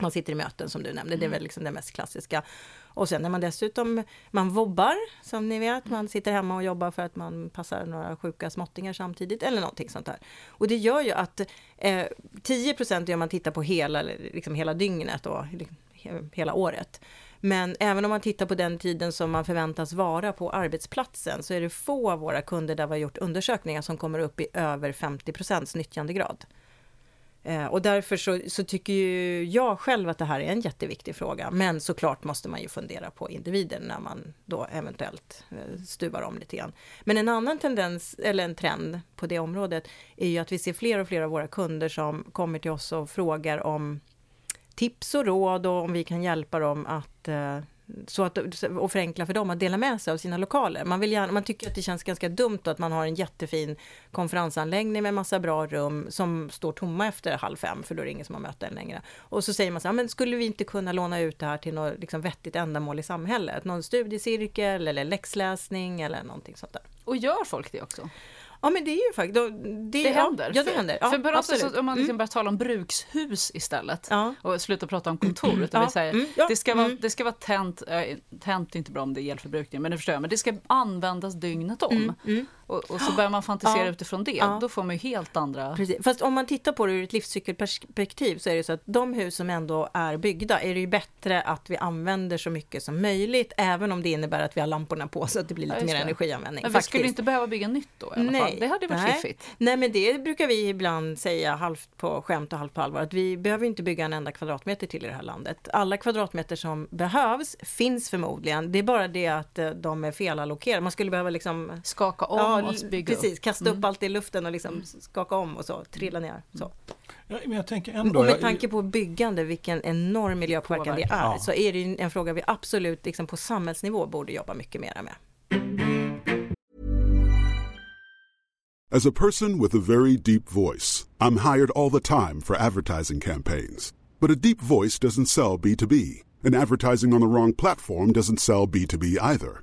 [SPEAKER 4] Man sitter i möten som du nämnde, det är väl liksom det mest klassiska. Och sen när man dessutom, man vobbar som ni vet, man sitter hemma och jobbar för att man passar några sjuka småttingar samtidigt eller någonting sånt där. Och det gör ju att eh, 10 procent om man tittar på hela, liksom hela dygnet och hela året. Men även om man tittar på den tiden som man förväntas vara på arbetsplatsen så är det få av våra kunder där vi har gjort undersökningar som kommer upp i över 50 procents nyttjandegrad. Eh, och därför så, så, tycker ju jag själv att det här är en jätteviktig fråga. Men såklart måste man ju fundera på individen när man då eventuellt eh, stuvar om lite grann. Men en annan tendens, eller en trend på det området, är ju att vi ser fler och fler av våra kunder som kommer till oss och frågar om tips och råd och om vi kan hjälpa dem att eh, så att, och förenkla för dem att dela med sig av sina lokaler. Man, vill gärna, man tycker att det känns ganska dumt att man har en jättefin konferensanläggning med massa bra rum som står tomma efter halv fem, för då är det ingen som har möten längre. Och så säger man så här, men skulle vi inte kunna låna ut det här till något liksom vettigt ändamål i samhället? Någon studiecirkel eller läxläsning eller någonting sånt där.
[SPEAKER 3] Och gör folk det också?
[SPEAKER 4] Ja men det är ju faktiskt, det,
[SPEAKER 3] det händer.
[SPEAKER 4] Ja, det händer. Ja,
[SPEAKER 3] för något sätt, om man liksom
[SPEAKER 4] mm.
[SPEAKER 3] börjar tala om brukshus istället
[SPEAKER 4] Ja.
[SPEAKER 3] och slutar prata om kontor. Utan
[SPEAKER 4] Ja.
[SPEAKER 3] vi säger,
[SPEAKER 4] Mm. Ja.
[SPEAKER 3] det, ska vara,
[SPEAKER 4] Mm.
[SPEAKER 3] det ska vara tänt, äh, tänt är inte bra om det är elförbrukning, men det förstår jag, men det ska användas dygnet om.
[SPEAKER 4] Mm.
[SPEAKER 3] Och, och så börjar man fantisera
[SPEAKER 4] Ja.
[SPEAKER 3] utifrån det,
[SPEAKER 4] Ja.
[SPEAKER 3] då får man ju helt andra...
[SPEAKER 4] Precis. Fast om man tittar på det ur ett livscykelperspektiv så är det så att de hus som ändå är byggda är det ju bättre att vi använder så mycket som möjligt, även om det innebär att vi har lamporna på så att det blir
[SPEAKER 3] Ja,
[SPEAKER 4] lite
[SPEAKER 3] just
[SPEAKER 4] mer energianvändning.
[SPEAKER 3] Men vi
[SPEAKER 4] faktiskt.
[SPEAKER 3] skulle inte behöva bygga nytt då i alla fall. Det hade varit
[SPEAKER 4] nej.
[SPEAKER 3] fiffigt.
[SPEAKER 4] Nej, men det brukar vi ibland säga halvt på skämt och halvt på allvar, att vi behöver inte bygga en enda kvadratmeter till i det här landet. Alla kvadratmeter som behövs finns förmodligen, det är bara det att eh, de är felallokerade. Man skulle behöva liksom
[SPEAKER 3] Skaka om och
[SPEAKER 4] precis, kasta upp allt i luften och liksom skaka om och så, trilla ner. Så.
[SPEAKER 2] Ja, men jag tänker ändå...
[SPEAKER 4] Och med tanke på byggande, vilken enorm miljöpåverkan det är,
[SPEAKER 2] Ja.
[SPEAKER 4] så är det en fråga vi absolut liksom på samhällsnivå borde jobba mycket mer med.
[SPEAKER 5] As a person with a very deep voice, I'm hired all the time for advertising campaigns. But a deep voice doesn't sell B2B, and advertising on the wrong platform doesn't sell B2B either.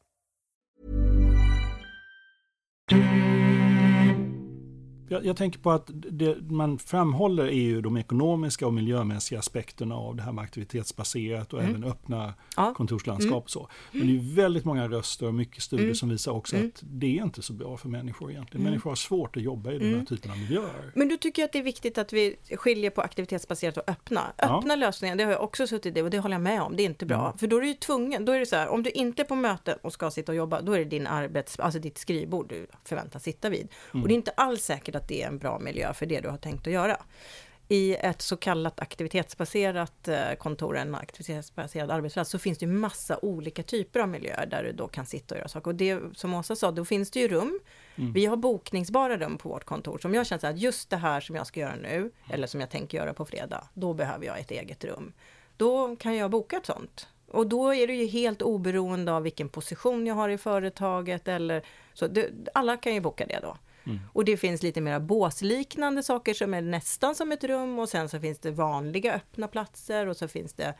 [SPEAKER 6] Mm-hmm.
[SPEAKER 2] Jag, jag tänker på att det man framhåller är ju de ekonomiska och miljömässiga aspekterna av det här med aktivitetsbaserat och även öppna
[SPEAKER 4] Ja.
[SPEAKER 2] kontorslandskap. Och så. Men det är väldigt många röster och mycket studier som visar också
[SPEAKER 4] Mm.
[SPEAKER 2] att det är inte så bra för människor egentligen. Människor har svårt att jobba i den här typen av miljöer.
[SPEAKER 4] Men du tycker att det är viktigt att vi skiljer på aktivitetsbaserat och öppna?
[SPEAKER 2] Ja.
[SPEAKER 4] Öppna lösningar, det har jag också suttit i och det håller jag med om, det är inte bra. För då är du ju tvungen, då är det så här, om du inte är på möten och ska sitta och jobba, då är det din arbets, alltså ditt skrivbord du förväntas sitta vid. Och det är inte alls säkert att det är en bra miljö för det du har tänkt att göra. I ett så kallat aktivitetsbaserat eh, kontor, en aktivitetsbaserad arbetsplats, så finns det ju massa olika typer av miljöer där du då kan sitta och göra saker. Och det, som Åsa sa, då finns det ju rum. Vi har bokningsbara rum på vårt kontor, som jag känner så att just det här som jag ska göra nu, eller som jag tänker göra på fredag, då behöver jag ett eget rum. Då kan jag boka ett sånt. Och då är det ju helt oberoende av vilken position jag har i företaget eller så. Det, alla kan ju boka det då. Och det finns lite mera båsliknande saker som är nästan som ett rum och sen så finns det vanliga öppna platser och så finns det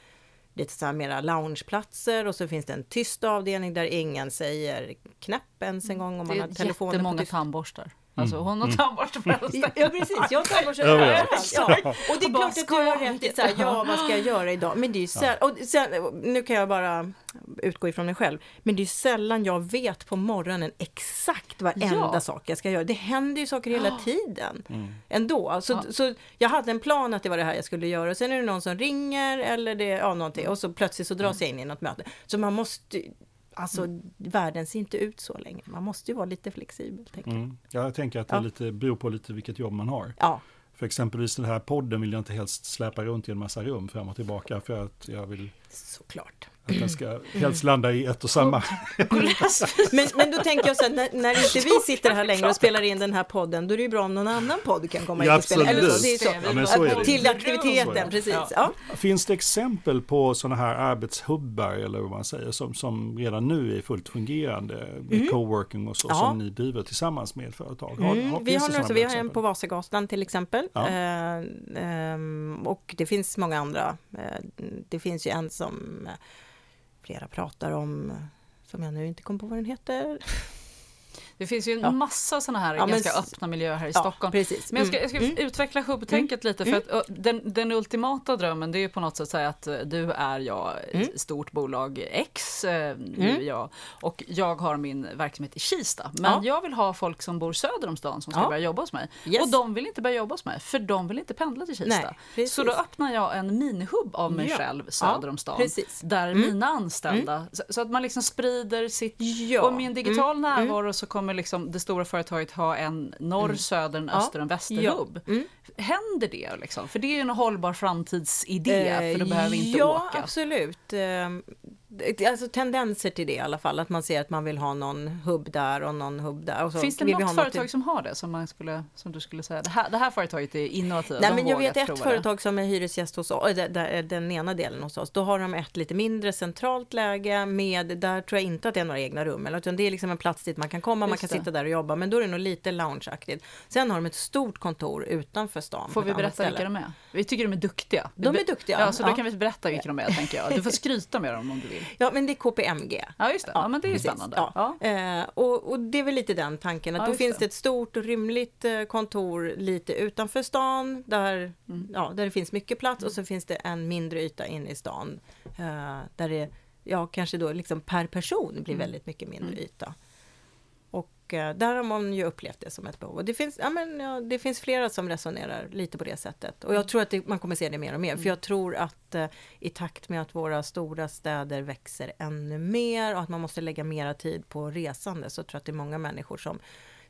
[SPEAKER 4] lite så här mera loungeplatser och så finns det en tyst avdelning där ingen säger knäpp ens en gång om
[SPEAKER 3] Det
[SPEAKER 4] man har
[SPEAKER 3] är
[SPEAKER 4] telefonen på
[SPEAKER 3] jättemånga
[SPEAKER 4] tyst.
[SPEAKER 3] tandborstar. Alltså hon har tandborste på stället.
[SPEAKER 4] Ja precis, jag har tandborste
[SPEAKER 2] överallt.
[SPEAKER 4] Ja. Och det är klart att du har
[SPEAKER 3] jag-
[SPEAKER 4] rätt i så här, ja vad ska jag göra idag? Men det är ju sällan, och sen, nu kan jag bara utgå ifrån mig själv, men det är sällan jag vet på morgonen exakt varenda
[SPEAKER 3] Ja.
[SPEAKER 4] sak jag ska göra. Det händer ju saker hela tiden ändå. Så, så jag hade en plan att det var det här jag skulle göra och sen är det någon som ringer eller det, ja någonting och så plötsligt så dras jag in i något möte. Så man måste, alltså världen ser inte ut så länge. Man måste ju vara lite flexibel. Tänker jag.
[SPEAKER 2] Mm. Ja, jag tänker att det
[SPEAKER 4] Ja.
[SPEAKER 2] lite, beror på lite vilket jobb man har.
[SPEAKER 4] Ja.
[SPEAKER 2] För exempelvis den här podden vill jag inte helst släpa runt i en massa rum fram och tillbaka för att jag vill
[SPEAKER 4] Såklart.
[SPEAKER 2] Att den ska helst landa i ett och samma.
[SPEAKER 4] Men, men då tänker jag så här, när, när inte vi sitter här längre och spelar in den här podden, då är det ju bra om någon annan podd kan komma
[SPEAKER 2] Ja,
[SPEAKER 4] hit och spela. Eller så, det är så.
[SPEAKER 2] Ja, men så är det.
[SPEAKER 4] Till aktiviteten,
[SPEAKER 2] det.
[SPEAKER 4] precis. Ja.
[SPEAKER 2] Finns det exempel på sådana här arbetshubbar eller vad man säger som, som redan nu är fullt fungerande med coworking och så
[SPEAKER 4] Mm. Ja.
[SPEAKER 2] som ni driver tillsammans med företag? Har,
[SPEAKER 4] Mm,
[SPEAKER 2] har,
[SPEAKER 4] vi har, nu, så vi har en på Vasagatan till exempel.
[SPEAKER 2] Ja.
[SPEAKER 4] Eh, ehm, och det finns många andra. Eh, det finns ju en som flera pratar om, som jag nu inte kommer på vad den heter.
[SPEAKER 3] Det finns ju en
[SPEAKER 4] Ja.
[SPEAKER 3] massa sådana här
[SPEAKER 4] Ja, men
[SPEAKER 3] ganska
[SPEAKER 4] s-
[SPEAKER 3] öppna miljöer här i
[SPEAKER 4] Ja,
[SPEAKER 3] Stockholm.
[SPEAKER 4] precis.
[SPEAKER 3] Men jag ska,
[SPEAKER 4] Mm,
[SPEAKER 3] jag ska
[SPEAKER 4] mm.
[SPEAKER 3] utveckla hubbtänket lite för att ö, den, den ultimata drömmen det är ju på något sätt att säga att eh, du är jag,
[SPEAKER 4] Mm.
[SPEAKER 3] stort bolag X, eh, nu jag, och jag har min verksamhet i Kista. Men
[SPEAKER 4] Ja.
[SPEAKER 3] jag vill ha folk som bor söder om stan som ska
[SPEAKER 4] Ja.
[SPEAKER 3] börja jobba hos mig.
[SPEAKER 4] Yes.
[SPEAKER 3] Och de vill inte börja jobba hos mig för de vill inte pendla till Kista.
[SPEAKER 4] Nej,
[SPEAKER 3] så då öppnar jag en minihubb av mig själv söder om stan.
[SPEAKER 4] precis.
[SPEAKER 3] Där mina anställda, så, så att man liksom sprider sitt och med en digital
[SPEAKER 4] Mm,
[SPEAKER 3] närvaro så kommer liksom det stora företaget ha en norr, söder, en
[SPEAKER 4] Ja.
[SPEAKER 3] öster och västerhubb.
[SPEAKER 4] Ja. Mm.
[SPEAKER 3] Händer det liksom? För det är ju en hållbar framtidsidé, för då behöver vi inte
[SPEAKER 4] Eh, ja,
[SPEAKER 3] åka.
[SPEAKER 4] absolut. Det- Alltså tendenser till det i alla fall, att man ser att man vill ha någon hubb där och någon hubb där. Och så
[SPEAKER 3] Finns det något
[SPEAKER 4] ha
[SPEAKER 3] företag som har det som, man skulle, som du skulle säga, det här, det här företaget är innovativa,
[SPEAKER 4] Nej, men jag vet ett företag som är hyresgäst hos oss, den ena delen hos oss. Då har de ett lite mindre centralt läge med, där tror jag inte att det är några egna rum, eller, utan det är liksom en plats dit man kan komma, man
[SPEAKER 3] Just
[SPEAKER 4] kan
[SPEAKER 3] det.
[SPEAKER 4] sitta där och jobba, men då är det nog lite loungeaktigt. Sen har de ett stort kontor utanför stan.
[SPEAKER 3] det. Får vi berätta vilka de är? Vi tycker de är duktiga.
[SPEAKER 4] De är duktiga,
[SPEAKER 3] Ja, så då
[SPEAKER 4] ja.
[SPEAKER 3] kan vi berätta vilka de är, tänker jag. Du får skryta med dem om du vill.
[SPEAKER 4] Ja, men det är KPMG.
[SPEAKER 3] Ja, just det. Ja, men det är ju spännande.
[SPEAKER 4] Ja.
[SPEAKER 3] Ja.
[SPEAKER 4] Eh, och, och det är väl lite den tanken, att
[SPEAKER 3] Ja,
[SPEAKER 4] då finns
[SPEAKER 3] det.
[SPEAKER 4] ett stort och rymligt eh, kontor lite utanför stan, där,
[SPEAKER 3] Mm.
[SPEAKER 4] ja, där det finns mycket plats, och så finns det en mindre yta inne i stan, eh, där det, ja, kanske då liksom per person
[SPEAKER 3] Mm.
[SPEAKER 4] blir väldigt mycket mindre yta. Och eh, där har man ju upplevt det som ett behov. Och det finns, ja, men, ja, det finns flera som resonerar lite på det sättet. Och jag tror att det, man kommer se det mer och mer. För jag tror att eh, i takt med att våra stora städer växer ännu mer och att man måste lägga mera tid på resande så tror jag att det är många människor som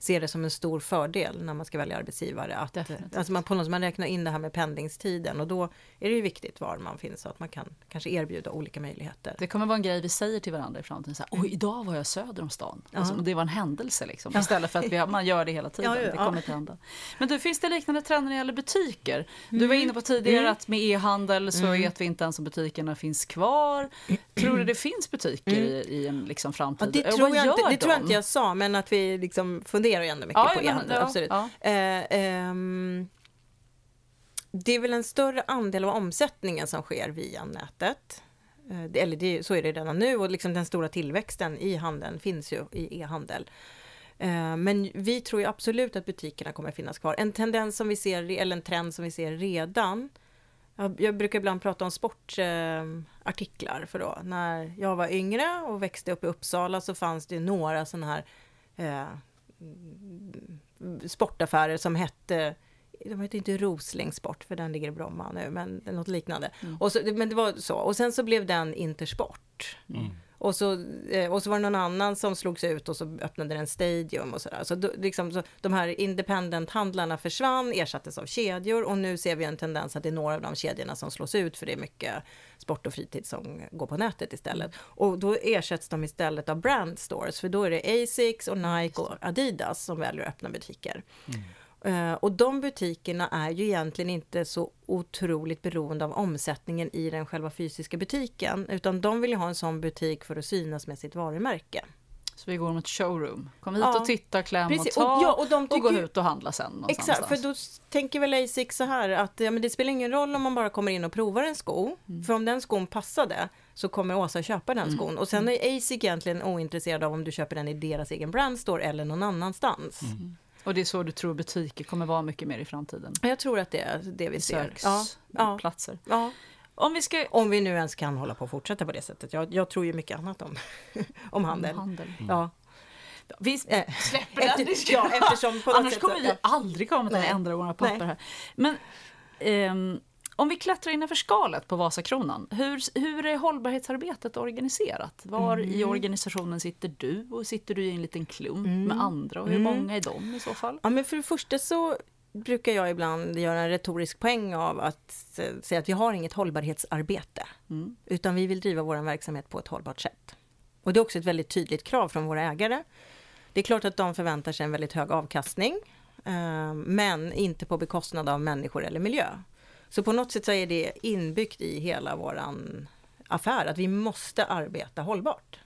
[SPEAKER 4] ser det som en stor fördel när man ska välja arbetsgivare. Att,
[SPEAKER 3] Definitivt.
[SPEAKER 4] alltså man, på något, sätt- man räknar in det här med pendlingstiden och då är det ju viktigt var man finns så att man kan kanske erbjuda olika möjligheter.
[SPEAKER 3] Det kommer vara en grej vi säger till varandra i framtiden. Så här, Oj, idag var jag söder om stan. Alltså, det var en händelse liksom. Istället för att vi, man gör det hela tiden.
[SPEAKER 4] Ja, ja,
[SPEAKER 3] Det kommer inte hända. Men du, finns det liknande trender när det gäller butiker? Du var inne på tidigare att med e-handel så vet vi inte ens om butikerna finns kvar. Tror du det finns butiker i, i en liksom framtid?
[SPEAKER 4] Ja, det tror, jag inte, det tror jag inte jag sa, men att vi liksom funderar ju ändå mycket
[SPEAKER 3] Ja,
[SPEAKER 4] på e-handel.
[SPEAKER 3] ja,
[SPEAKER 4] absolut.
[SPEAKER 3] ja.
[SPEAKER 4] Eh, ehm, det är väl en större andel av omsättningen som sker via nätet. Eh, eller det, så är det redan nu och liksom den stora tillväxten i handeln finns ju i e-handel. Eh, Men vi tror ju absolut att butikerna kommer finnas kvar. En tendens som vi ser, eller en trend som vi ser redan, jag, brukar ibland prata om sportartiklar, för då när jag var yngre och växte upp i Uppsala så fanns det några sådana här eh, sportaffärer som hette de hette inte Rosling Sport för den ligger i Bromma nu, men något liknande. Och så, men det var så. Och sen så blev den Intersport. Och, så, eh, och så var det någon annan som slogs ut och så öppnade den Stadium och sådär. Så, då- liksom, så de här independent-handlarna försvann, ersattes av kedjor och nu ser vi en tendens att det är några av de kedjorna som slås ut för det är mycket sport och fritid som går på nätet istället. Och då ersätts de istället av brand stores, för då är det Asics och Nike och Adidas som väljer att öppna butiker. Mm och de butikerna är ju egentligen inte så otroligt beroende av omsättningen i den själva fysiska butiken, utan de vill ju ha en sån butik för att synas med sitt varumärke.
[SPEAKER 3] Så vi går mot showroom. Kom hit
[SPEAKER 4] Ja.
[SPEAKER 3] och titta, kläm
[SPEAKER 4] Precis,
[SPEAKER 3] och ta
[SPEAKER 4] och- ja, och de
[SPEAKER 3] och gå
[SPEAKER 4] tycker
[SPEAKER 3] ut och handla sen.
[SPEAKER 4] Exakt, för då tänker väl Asics så här att ja, men det spelar ingen roll om man bara kommer in och provar en sko, för om den skon passade så kommer Åsa köpa den skon. Och sen är Asics egentligen ointresserad av om du köper den i deras egen brandstore eller någon annanstans.
[SPEAKER 3] Och det är så du tror butiker kommer vara mycket mer i framtiden?
[SPEAKER 4] Jag tror att det är det vi ser.
[SPEAKER 3] Söksplatser.
[SPEAKER 4] Ja, ja.
[SPEAKER 3] Om vi, ska...
[SPEAKER 4] Om vi nu ens kan hålla på och fortsätta på det sättet. Jag, jag tror ju mycket annat om, om handel.
[SPEAKER 3] Om handel.
[SPEAKER 4] Ja.
[SPEAKER 3] Vi
[SPEAKER 4] Eh,
[SPEAKER 3] släpper
[SPEAKER 4] efter-
[SPEAKER 3] den diskussionen.
[SPEAKER 4] ja,
[SPEAKER 3] Annars
[SPEAKER 4] sätt
[SPEAKER 3] kommer vi
[SPEAKER 4] ja.
[SPEAKER 3] aldrig komma till att ändra våra papper här. Men ehm, om vi klättrar innanför skalet på Vasakronan, hur, hur är hållbarhetsarbetet organiserat? Var
[SPEAKER 4] Mm.
[SPEAKER 3] i organisationen sitter du och sitter du i en liten klump
[SPEAKER 4] Mm.
[SPEAKER 3] med andra och hur många är de i så fall?
[SPEAKER 4] Ja, men för det första så brukar jag ibland göra en retorisk poäng av att säga att vi har inget hållbarhetsarbete.
[SPEAKER 3] Mm.
[SPEAKER 4] Utan vi vill driva vår verksamhet på ett hållbart sätt. Och det är också ett väldigt tydligt krav från våra ägare. Det är klart att de förväntar sig en väldigt hög avkastning. eh, Men inte på bekostnad av människor eller miljö. Så på något sätt så är det inbyggt i hela våran affär att vi måste arbeta hållbart.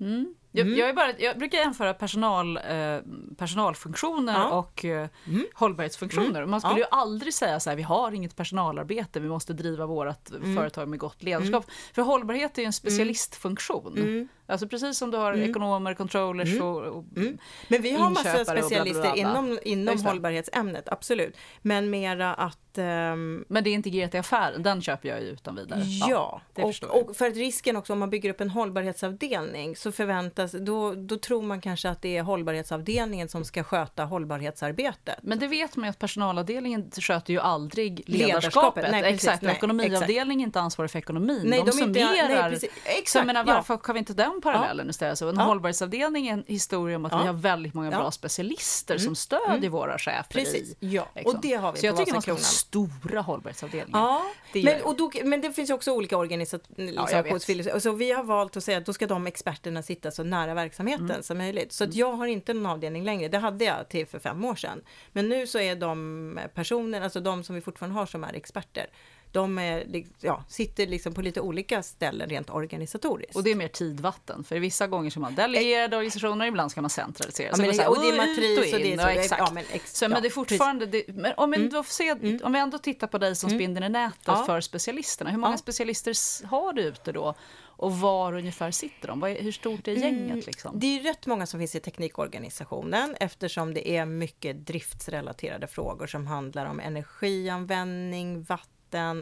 [SPEAKER 3] Mm. Jag, jag, är bara, jag brukar jämföra personal, eh, personalfunktioner
[SPEAKER 4] Ja.
[SPEAKER 3] och eh,
[SPEAKER 4] Mm.
[SPEAKER 3] hållbarhetsfunktioner. Man skulle
[SPEAKER 4] Ja.
[SPEAKER 3] ju aldrig säga så här, vi har inget personalarbete, vi måste driva vårt
[SPEAKER 4] Mm.
[SPEAKER 3] företag med gott ledarskap. För hållbarhet är ju en specialistfunktion.
[SPEAKER 4] Mm.
[SPEAKER 3] Alltså precis som du har ekonomer, controllers och, och
[SPEAKER 4] Mm. Men vi har massa
[SPEAKER 3] bla, bla,
[SPEAKER 4] specialister
[SPEAKER 3] bla,
[SPEAKER 4] inom, inom
[SPEAKER 3] Just
[SPEAKER 4] hållbarhetsämnet, absolut. Men mera att... ehm,
[SPEAKER 3] Men det är integrerat i affären, den köper jag ju utan vidare.
[SPEAKER 4] Ja,
[SPEAKER 3] det
[SPEAKER 4] och, och för att risken också om man bygger upp en hållbarhetsavdelning så förväntas, då, då tror man kanske att det är hållbarhetsavdelningen som ska sköta hållbarhetsarbetet.
[SPEAKER 3] Men det vet man ju att personalavdelningen sköter ju aldrig
[SPEAKER 4] Ledarskapet.
[SPEAKER 3] ledarskapet.
[SPEAKER 4] Nej, precis.
[SPEAKER 3] exakt,
[SPEAKER 4] Nej,
[SPEAKER 3] ekonomiavdelningen är inte ansvarig för ekonomin.
[SPEAKER 4] Nej,
[SPEAKER 3] de,
[SPEAKER 4] de är inte-
[SPEAKER 3] summerar.
[SPEAKER 4] nej, precis.
[SPEAKER 3] så
[SPEAKER 4] Exakt,
[SPEAKER 3] jag menar,
[SPEAKER 4] ja.
[SPEAKER 3] varför kan vi inte den parallellen istället? Så en
[SPEAKER 4] Ja.
[SPEAKER 3] hållbarhetsavdelning är en historia om att
[SPEAKER 4] Ja.
[SPEAKER 3] vi har väldigt många
[SPEAKER 4] Ja.
[SPEAKER 3] bra specialister som stödjer våra chefer
[SPEAKER 4] Precis,
[SPEAKER 3] i.
[SPEAKER 4] ja.
[SPEAKER 3] liksom.
[SPEAKER 4] Och det har vi
[SPEAKER 3] Så jag tycker man ska ha stora hållbarhetsavdelningar.
[SPEAKER 4] Ja,
[SPEAKER 3] Det
[SPEAKER 4] men, och då, men det finns ju också olika organisationsfilosofier. Så vi har valt att säga att då ska de experterna sitta så nära verksamheten
[SPEAKER 3] Mm.
[SPEAKER 4] som möjligt. Så att jag har inte någon avdelning längre. Det hade jag till för fem år sedan. Men nu så är de personer, alltså de som vi fortfarande har som är experter, de är, ja, sitter liksom på lite olika ställen rent organisatoriskt.
[SPEAKER 3] Och det är mer tidvatten, för vissa gånger ska man delegerade organisationer, ibland ska man centralisera.
[SPEAKER 4] Ja,
[SPEAKER 3] Så
[SPEAKER 4] men
[SPEAKER 3] man
[SPEAKER 4] det-
[SPEAKER 3] säger,
[SPEAKER 4] och det är matris och det är
[SPEAKER 3] in,
[SPEAKER 4] så-
[SPEAKER 3] exakt.
[SPEAKER 4] ja, men ex-
[SPEAKER 3] så, men det är fortfarande, det, men om då får se, om vi ändå tittar på dig som spindeln i nätet
[SPEAKER 4] Mm. Ja.
[SPEAKER 3] för specialisterna, hur många specialister har du ute då? Och var ungefär sitter de? Hur stort är gänget? Liksom?
[SPEAKER 4] Mm, Det är rätt många som finns i teknikorganisationen eftersom det är mycket driftsrelaterade frågor som handlar om energianvändning, vatten,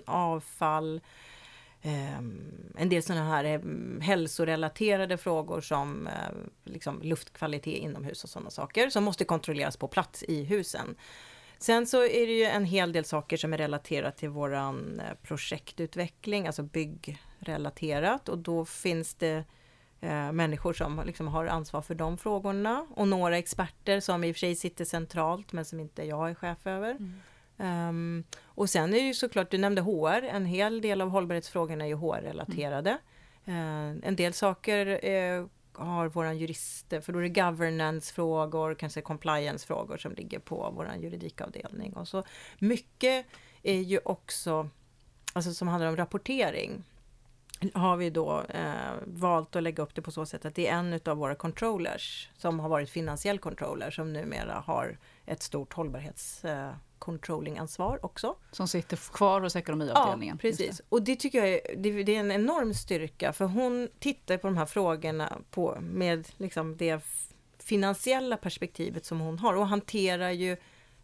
[SPEAKER 4] avfall, ehm, en del sådana här ehm, hälsorelaterade frågor som eh, liksom luftkvalitet inomhus och sådana saker som måste kontrolleras på plats i husen. Sen så är det ju en hel del saker som är relaterat till våran eh, projektutveckling, alltså byggrelaterat och då finns det eh, människor som liksom har ansvar för de frågorna och några experter som i och för sig sitter centralt men som inte jag är chef över. Mm. Um, och sen är det ju såklart, du nämnde HR, en hel del av hållbarhetsfrågorna är ju HR-relaterade. Eh, en del saker uh, har våran jurister, för då är det governance-frågor, kanske compliance-frågor som ligger på våran juridikavdelning. Och så mycket är ju också, alltså som handlar om rapportering, har vi då eh, valt att lägga upp det på så sätt att det är en av våra controllers som har varit finansiell controller som numera har ett stort hållbarhets eh, controlling-ansvar också.
[SPEAKER 3] Som sitter kvar hos ekonomiavdelningen.
[SPEAKER 4] Ja,
[SPEAKER 3] Just det.
[SPEAKER 4] precis. Och det tycker jag är, det, det är en enorm styrka för hon tittar på de här frågorna på, med liksom det finansiella perspektivet som hon har och hanterar ju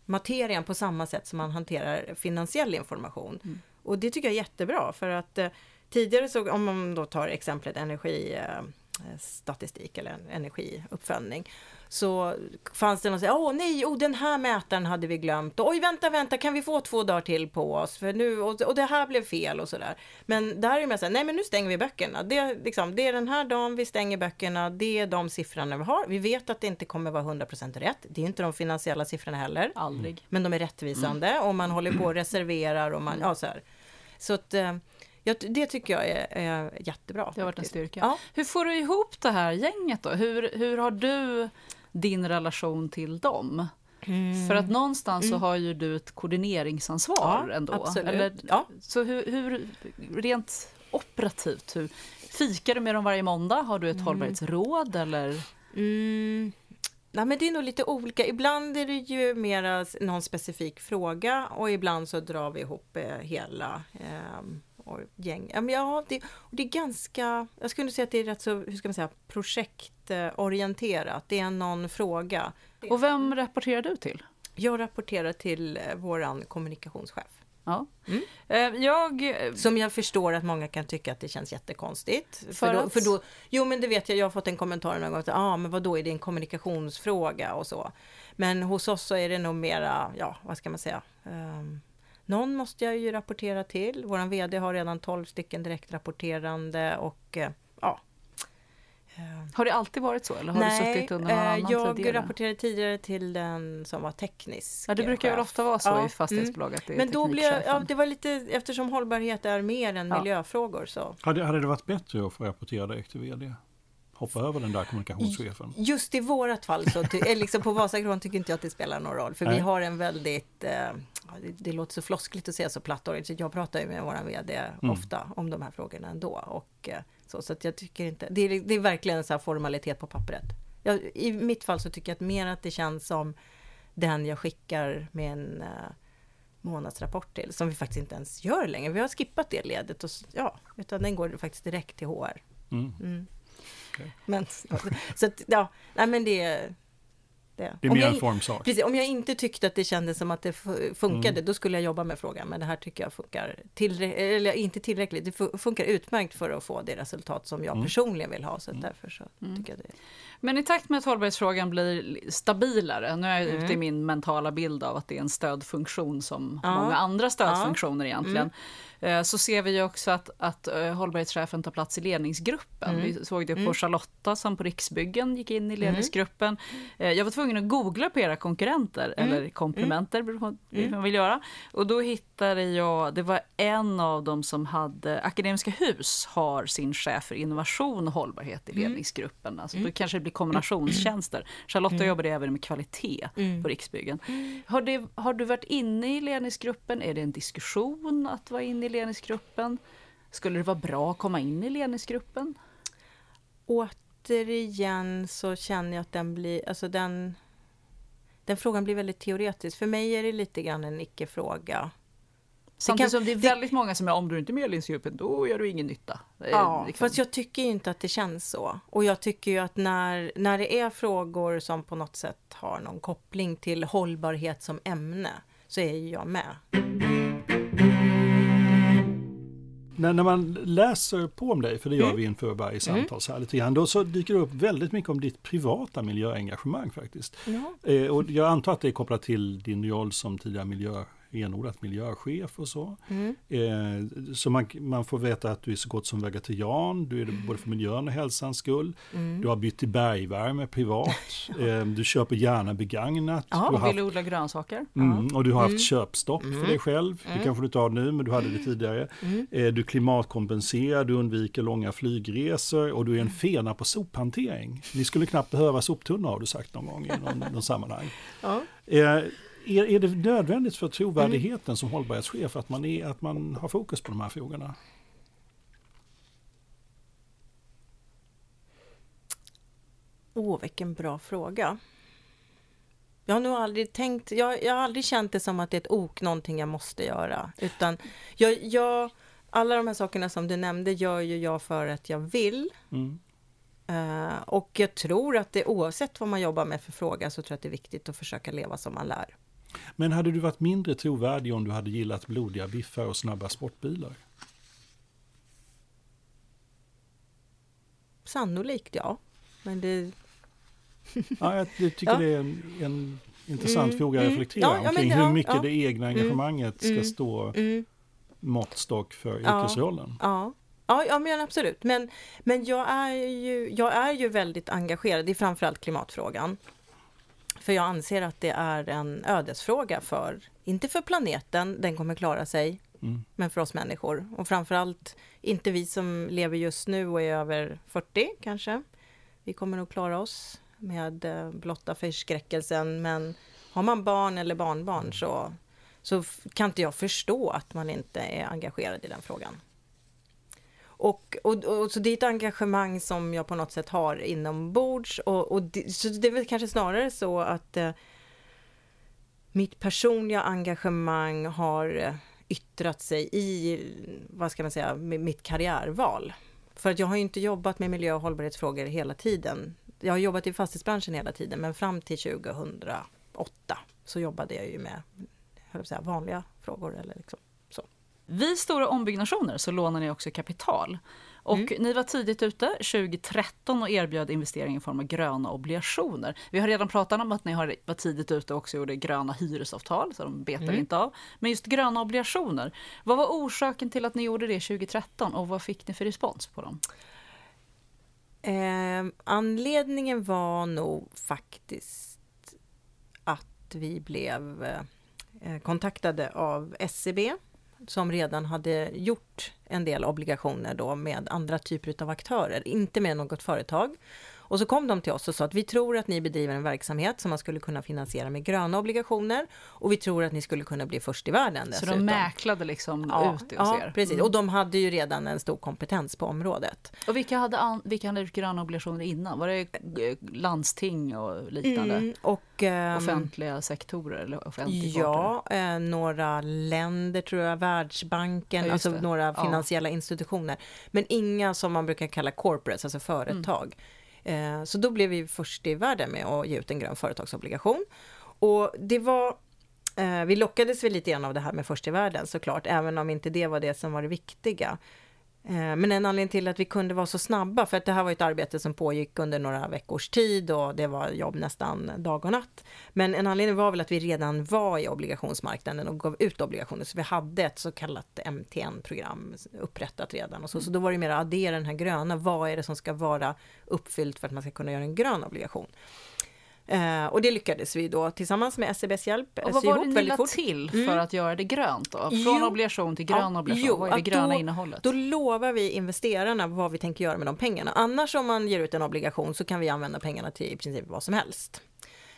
[SPEAKER 4] materian på samma sätt som man hanterar finansiell information.
[SPEAKER 3] Mm.
[SPEAKER 4] Och det tycker jag är jättebra för att eh, tidigare så, om man då tar exemplet energi eh, statistik eller en energiuppföljning så fanns det någon som sa, åh nej, oh, den här mätaren hade vi glömt. Oj, vänta, vänta, kan vi få två dagar till på oss? För nu, och, och det här blev fel och sådär. Men där är det mer så här, nej men nu stänger vi böckerna. Det, liksom, det är den här dagen vi stänger böckerna, det är de siffrorna vi har. Vi vet att det inte kommer vara 100% rätt. Det är inte de finansiella siffrorna heller.
[SPEAKER 3] Aldrig.
[SPEAKER 4] Men de är rättvisande och man håller på och reserverar och man, ja så här. Så att, jag, det tycker jag är, är jättebra.
[SPEAKER 3] Det har varit en styrka.
[SPEAKER 4] Ja.
[SPEAKER 3] Hur får du ihop det här gänget då? Hur, hur har du din relation till dem? För att någonstans så har ju du ett koordineringsansvar
[SPEAKER 4] Mm. Ja,
[SPEAKER 3] ändå.
[SPEAKER 4] absolut.
[SPEAKER 3] Eller,
[SPEAKER 4] Ja.
[SPEAKER 3] Så hur, hur, rent operativt, hur, fikar du med dem varje måndag? Har du ett hållbarhetsråd eller?
[SPEAKER 4] Mm. Nej, men det är nog lite olika. Ibland är det ju mera någon specifik fråga och ibland så drar vi ihop eh, hela eh, och gäng. Ja, men ja, det, är ganska, jag skulle säga att det är rätt så, hur ska man säga, projektorienterat. Det är någon fråga
[SPEAKER 3] Och vem rapporterar du till?
[SPEAKER 4] Jag rapporterar till eh, våran kommunikationschef.
[SPEAKER 3] Ja.
[SPEAKER 4] Mm.
[SPEAKER 3] Eh, Jag...
[SPEAKER 4] Som jag förstår att många kan tycka att det känns jättekonstigt. För, då,
[SPEAKER 3] att?
[SPEAKER 4] för då, jo men det vet jag, jag har fått en kommentar någon gång att ah, men vad då är det en kommunikationsfråga och så. Men hos oss så är det nog mera, ja vad ska man säga, Ehm, någon måste jag ju rapportera till. Våran VD har redan 12 stycken direktrapporterande och eh, ja. Ehm,
[SPEAKER 3] Har det alltid varit så eller har du suttit under någon
[SPEAKER 4] eh,
[SPEAKER 3] annan
[SPEAKER 4] jag
[SPEAKER 3] tidigare?
[SPEAKER 4] rapporterade tidigare till den som var teknisk
[SPEAKER 3] Ja, det brukar väl ofta vara så
[SPEAKER 4] Ja,
[SPEAKER 3] i fastighetsbolag att det är
[SPEAKER 4] Men då blev, ja, det var lite, eftersom hållbarhet är mer än
[SPEAKER 3] Ja.
[SPEAKER 4] miljöfrågor så.
[SPEAKER 2] Hade, hade det varit bättre att få rapportera direkt till vd? Hoppa över den där kommunikationschefen?
[SPEAKER 4] Just i vårat fall så, eller liksom på Vasakron tycker inte jag att det spelar någon roll. För vi
[SPEAKER 2] Nej.
[SPEAKER 4] har en väldigt, eh, det, det låter så floskligt att säga så platt så jag pratar ju med våran VD
[SPEAKER 2] Mm.
[SPEAKER 4] ofta om de här frågorna ändå. Och, eh, så, så jag tycker inte, det är, det är verkligen en så formalitet på pappret. Jag, I mitt fall så tycker jag att mer att det känns som den jag skickar med en eh, månadsrapport till, som vi faktiskt inte ens gör längre. Vi har skippat det ledet, och, ja, utan den går faktiskt direkt till HR.
[SPEAKER 2] Mm.
[SPEAKER 4] Mm. Men, så att, ja, nej men det... Det,
[SPEAKER 2] Det är
[SPEAKER 4] Om
[SPEAKER 2] mer
[SPEAKER 4] jag
[SPEAKER 2] en formsak.
[SPEAKER 4] Precis, om jag inte tyckte att det kändes som att det fu- funkade,
[SPEAKER 2] Mm.
[SPEAKER 4] då skulle jag jobba med frågan. Men det här tycker jag funkar tillräckligt, eller inte tillräckligt, det fu- funkar utmärkt för att få det resultat som jag
[SPEAKER 2] Mm.
[SPEAKER 4] personligen vill ha. Så att därför så
[SPEAKER 3] Mm.
[SPEAKER 4] tycker jag det.
[SPEAKER 3] Men i takt med att hållbarhetsfrågan blir stabilare, nu är jag
[SPEAKER 4] Mm.
[SPEAKER 3] ute i min mentala bild av att det är en stödfunktion som
[SPEAKER 4] Ja.
[SPEAKER 3] många andra stödfunktioner egentligen,
[SPEAKER 4] Mm.
[SPEAKER 3] eh, så ser vi ju också att, att eh, hållbarhetschefen tar plats i ledningsgruppen.
[SPEAKER 4] Mm.
[SPEAKER 3] Vi såg det på
[SPEAKER 4] Mm.
[SPEAKER 3] Charlotta som på Riksbyggen gick in i ledningsgruppen. Eh, Jag var tvungen att googla på era konkurrenter,
[SPEAKER 4] Mm.
[SPEAKER 3] eller komplementer, beror på vad
[SPEAKER 4] Mm.
[SPEAKER 3] man vill göra. Och då hittade jag, det var en av dem som hade, Akademiska Hus har sin chef för innovation och hållbarhet i
[SPEAKER 4] Mm.
[SPEAKER 3] ledningsgruppen. Alltså då kanske det blir kombinationstjänster. Charlotta jobbade även med kvalitet
[SPEAKER 4] Mm.
[SPEAKER 3] på Riksbyggen. Har, det, har du varit inne i ledningsgruppen? Är det en diskussion att vara inne i ledningsgruppen? Skulle det vara bra att komma in i ledningsgruppen?
[SPEAKER 4] Återigen så känner jag att den blir, alltså den, den frågan blir väldigt teoretisk. För mig är det lite grann en icke-fråga.
[SPEAKER 3] Samtidigt
[SPEAKER 4] kan-
[SPEAKER 3] som det är
[SPEAKER 4] det-
[SPEAKER 3] väldigt många som är om du inte är med i ledningsgruppen, då gör du ingen nytta.
[SPEAKER 4] Ja,
[SPEAKER 3] liksom.
[SPEAKER 4] fast jag tycker ju inte att det känns så. Och jag tycker ju att när, när det är frågor som på något sätt har någon koppling till hållbarhet som ämne, så är ju jag med.
[SPEAKER 2] När, när man läser på om dig, för det gör
[SPEAKER 4] Mm.
[SPEAKER 2] vi inför varje samtal så här lite grann, då så dyker det upp väldigt mycket om ditt privata miljöengagemang faktiskt.
[SPEAKER 4] Ja.
[SPEAKER 2] Eh, och jag antar att det är kopplat till din roll som tidigare miljö, renodlat miljöchef och så.
[SPEAKER 4] Mm.
[SPEAKER 2] Eh, så man, man får veta att du är så gott som vegetarian, du är det både för miljön och hälsans skull.
[SPEAKER 4] Mm.
[SPEAKER 2] Du har bytt till bergvärme privat, eh, du köper gärna begagnat.
[SPEAKER 4] Ja,
[SPEAKER 2] du
[SPEAKER 3] Och
[SPEAKER 2] haft
[SPEAKER 3] vill odla grönsaker.
[SPEAKER 2] Mm, och du har haft
[SPEAKER 4] Mm.
[SPEAKER 2] köpstopp för
[SPEAKER 4] Mm.
[SPEAKER 2] dig själv. Det
[SPEAKER 4] Mm.
[SPEAKER 2] kanske du inte har nu, men du hade det tidigare. Eh, Du klimatkompenserar, du undviker långa flygresor och du är en fena på sophantering. Ni skulle knappt behöva soptunnor har du sagt någon gång i någon, någon sammanhang.
[SPEAKER 4] Ja.
[SPEAKER 2] Eh, Är, är det nödvändigt för trovärdigheten
[SPEAKER 4] Mm.
[SPEAKER 2] som hållbarhetschef att man, är, att man har fokus på de här frågorna?
[SPEAKER 4] Åh, vilken bra fråga. Jag har nog aldrig tänkt, jag, jag har aldrig känt det som att det är ett ok, någonting jag måste göra. Utan jag, jag, alla de här sakerna som du nämnde gör ju jag för att jag vill.
[SPEAKER 2] Mm.
[SPEAKER 4] Eh, och jag tror att det oavsett vad man jobbar med för fråga så tror jag att det är viktigt att försöka leva som man lär.
[SPEAKER 2] Men hade du varit mindre trovärdig om du hade gillat blodiga biffar och snabba sportbilar?
[SPEAKER 4] Sannolikt ja. Men det,
[SPEAKER 2] Ja, jag tycker
[SPEAKER 4] Ja.
[SPEAKER 2] det är en, en intressant
[SPEAKER 4] Mm,
[SPEAKER 2] fråga att
[SPEAKER 4] mm.
[SPEAKER 2] reflektera
[SPEAKER 4] Ja, ja, men
[SPEAKER 2] omkring
[SPEAKER 4] det-
[SPEAKER 2] hur mycket det egna engagemanget ska
[SPEAKER 4] mm,
[SPEAKER 2] stå
[SPEAKER 4] mm,
[SPEAKER 2] måttstock för yrkesrollen.
[SPEAKER 4] ja. Ja, ja, men absolut. Men, men jag, är ju, jag är ju väldigt engagerad i framförallt klimatfrågan. För jag anser att det är en ödesfråga för, inte för planeten, den kommer klara sig,
[SPEAKER 2] Mm.
[SPEAKER 4] men för oss människor. Och framförallt inte vi som lever just nu och är över 40 kanske. Vi kommer nog klara oss med eh, blotta förskräckelsen, men har man barn eller barnbarn så, så kan inte jag förstå att man inte är engagerad i den frågan. Och, och, och så det är ett engagemang som jag på något sätt har inombords och, och det, så det är väl kanske snarare så att eh, mitt personliga engagemang har eh, yttrat sig i, vad ska man säga, mitt karriärval. För att jag har ju inte jobbat med miljö och hållbarhetsfrågor hela tiden. jag har jobbat i fastighetsbranschen hela tiden men fram till 2008 så jobbade jag ju med jag säga, vanliga frågor eller liksom.
[SPEAKER 3] Vid stora ombyggnationer så lånar ni också kapital. Och
[SPEAKER 4] Mm.
[SPEAKER 3] ni var tidigt ute 2013 och erbjöd investering i form av gröna obligationer. Vi har redan pratat om att ni har var tidigt ute och också gjorde gröna hyresavtal, så de betar
[SPEAKER 4] Mm.
[SPEAKER 3] inte av. Men just gröna obligationer, vad var orsaken till att ni gjorde det 2013 och vad fick ni för respons på dem?
[SPEAKER 4] Eh, anledningen var nog faktiskt att vi blev eh, kontaktade av SCB som redan hade gjort en del obligationer då med andra typer av aktörer, inte med något företag. Och så kom de till oss och sa att vi tror att ni bedriver en verksamhet som man skulle kunna finansiera med gröna obligationer och vi tror att ni skulle kunna bli först i världen
[SPEAKER 3] Så
[SPEAKER 4] dessutom.
[SPEAKER 3] de mäklade liksom
[SPEAKER 4] ja,
[SPEAKER 3] ut det hos
[SPEAKER 4] ja,
[SPEAKER 3] er?
[SPEAKER 4] precis.
[SPEAKER 3] Mm.
[SPEAKER 4] Och de hade ju redan en stor kompetens på området.
[SPEAKER 3] Och vilka hade, an, vilka hade gröna obligationer innan? Var det landsting och liknande?
[SPEAKER 4] Mm, och, ehm,
[SPEAKER 3] Offentliga sektorer eller offentlig
[SPEAKER 4] Ja, eh, några länder tror jag, Världsbanken,
[SPEAKER 3] Ja,
[SPEAKER 4] alltså några finansiella institutioner. Men inga som man brukar kalla corporates, alltså företag. Eh, så då blev vi först i världen med att ge ut en grön företagsobligation. Och det var eh, vi lockades väl lite grann av det här med först i världen såklart, även om inte det var det som var det viktiga. Eh, men en anledning till att vi kunde vara så snabba, för att det här var ett arbete som pågick under några veckors tid och det var jobb nästan dag och natt. Men en anledning var väl att vi redan var i obligationsmarknaden och gav ut obligationer, så vi hade ett så kallat MTN-program upprättat redan. Och så, så då var det mer att addera den här gröna, vad är det som ska vara uppfyllt för att man ska kunna göra en grön obligation? Eh, och det lyckades vi då tillsammans med SEBs hjälp
[SPEAKER 3] Och vad
[SPEAKER 4] sy
[SPEAKER 3] var
[SPEAKER 4] ihop
[SPEAKER 3] det ni
[SPEAKER 4] fort.
[SPEAKER 3] till för
[SPEAKER 4] Mm.
[SPEAKER 3] att göra det grönt då? Från
[SPEAKER 4] Jo.
[SPEAKER 3] obligation till grön
[SPEAKER 4] Ja,
[SPEAKER 3] obligation,
[SPEAKER 4] jo,
[SPEAKER 3] vad är det gröna
[SPEAKER 4] då-
[SPEAKER 3] innehållet?
[SPEAKER 4] Då lovar vi investerarna vad vi tänker göra med de pengarna. Annars om man ger ut en obligation så kan vi använda pengarna till i princip vad som helst.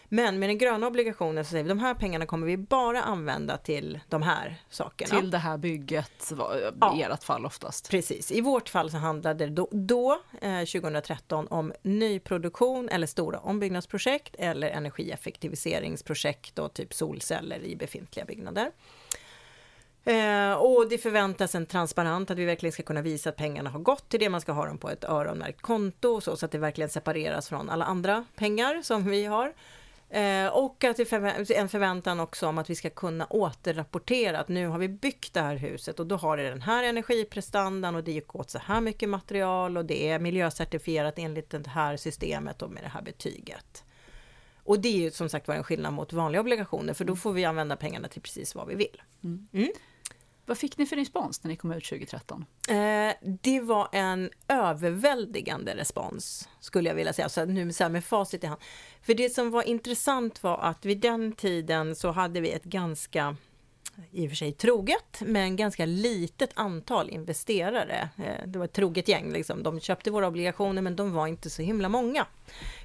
[SPEAKER 4] Men med den gröna obligationen så säger vi de här pengarna kommer vi bara använda till de här sakerna.
[SPEAKER 3] Till det här bygget,
[SPEAKER 4] Ja.
[SPEAKER 3] i ert fall oftast.
[SPEAKER 4] Precis, i vårt fall så handlade det då, då eh, 2013 om nyproduktion eller stora ombyggnadsprojekt eller energieffektiviseringsprojekt och typ solceller i befintliga byggnader. Eh, och det förväntas en transparent, att vi verkligen ska kunna visa att pengarna har gått till det, man ska ha dem på ett öronmärkt konto så, så att det verkligen separeras från alla andra pengar som vi har. Eh, och att förvä- en förväntan också om att vi ska kunna återrapportera att nu har vi byggt det här huset och då har det den här energiprestandan och det gick åt så här mycket material och det är miljöcertifierat enligt det här systemet och med det här betyget. Och det är ju som sagt var en skillnad mot vanliga obligationer för då får vi använda pengarna till precis vad vi vill.
[SPEAKER 3] Vad fick ni för respons när ni kom ut 2013?
[SPEAKER 4] Eh, det var en överväldigande respons, skulle jag vilja säga, så nu så här med facit i hand. För det som var intressant var att vid den tiden så hade vi ett ganska, i och för sig troget, men ganska litet antal investerare. Eh, det var ett troget gäng, liksom. de köpte våra obligationer, men de var inte så himla många.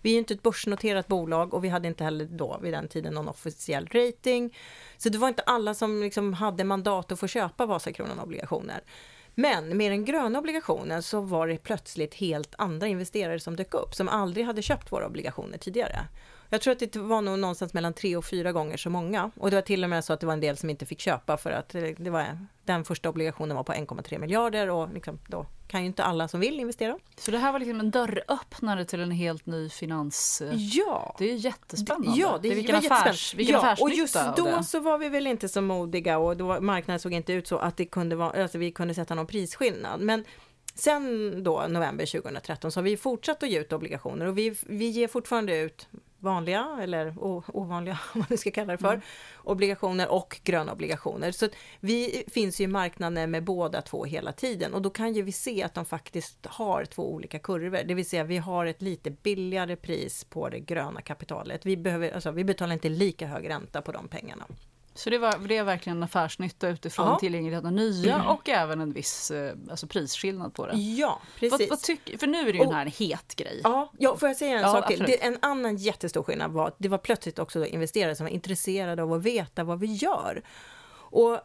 [SPEAKER 4] Vi är ju inte ett börsnoterat bolag och vi hade inte heller då vid den tiden någon officiell rating. Så det var inte alla som liksom hade mandat att få köpa Vasakronan-obligationer. Men med den gröna obligationen så var det plötsligt helt andra investerare som dök upp, som aldrig hade köpt våra obligationer tidigare. Jag tror att det var nog någonstans mellan tre och fyra gånger så många. Och det var till och med så att det var en del som inte fick köpa för att det det var, den första obligationen var på 1,3 miljarder och liksom, då kan ju inte alla som vill investera.
[SPEAKER 3] Så det här var liksom en dörröppnare till en helt ny finans...
[SPEAKER 4] Ja!
[SPEAKER 3] Det är ju jättespännande.
[SPEAKER 4] Ja, det,
[SPEAKER 3] är vilken affärs, vilken
[SPEAKER 4] ja, och just då
[SPEAKER 3] det.
[SPEAKER 4] så var vi väl inte så modiga och då, marknaden såg inte ut så att det kunde vara, alltså vi kunde sätta någon prisskillnad. Men sen då, november 2013, så har vi fortsatt att ge ut obligationer och vi, vi ger fortfarande ut vanliga eller ovanliga, om man nu ska kalla det för,
[SPEAKER 3] Mm.
[SPEAKER 4] obligationer och gröna obligationer. Så vi finns ju i marknaden med båda två hela tiden och då kan ju vi se att de faktiskt har två olika kurvor. Det vill säga vi har ett lite billigare pris på det gröna kapitalet. Vi, behöver, alltså, vi betalar inte lika hög ränta på de pengarna.
[SPEAKER 3] Så det var, det är verkligen en affärsnytta utifrån
[SPEAKER 4] Ja.
[SPEAKER 3] tillgänglighet av nya och även en viss eh, alltså prisskillnad på det.
[SPEAKER 4] Ja,
[SPEAKER 3] Vad,
[SPEAKER 4] precis.
[SPEAKER 3] vad tycker, för nu är det ju
[SPEAKER 4] Och-
[SPEAKER 3] den här en het grej.
[SPEAKER 4] Ja, ja, får jag säga en
[SPEAKER 3] Ja,
[SPEAKER 4] sak till? Det, en annan jättestor skillnad var att det var plötsligt också investerare som var intresserade av att veta vad vi gör. Och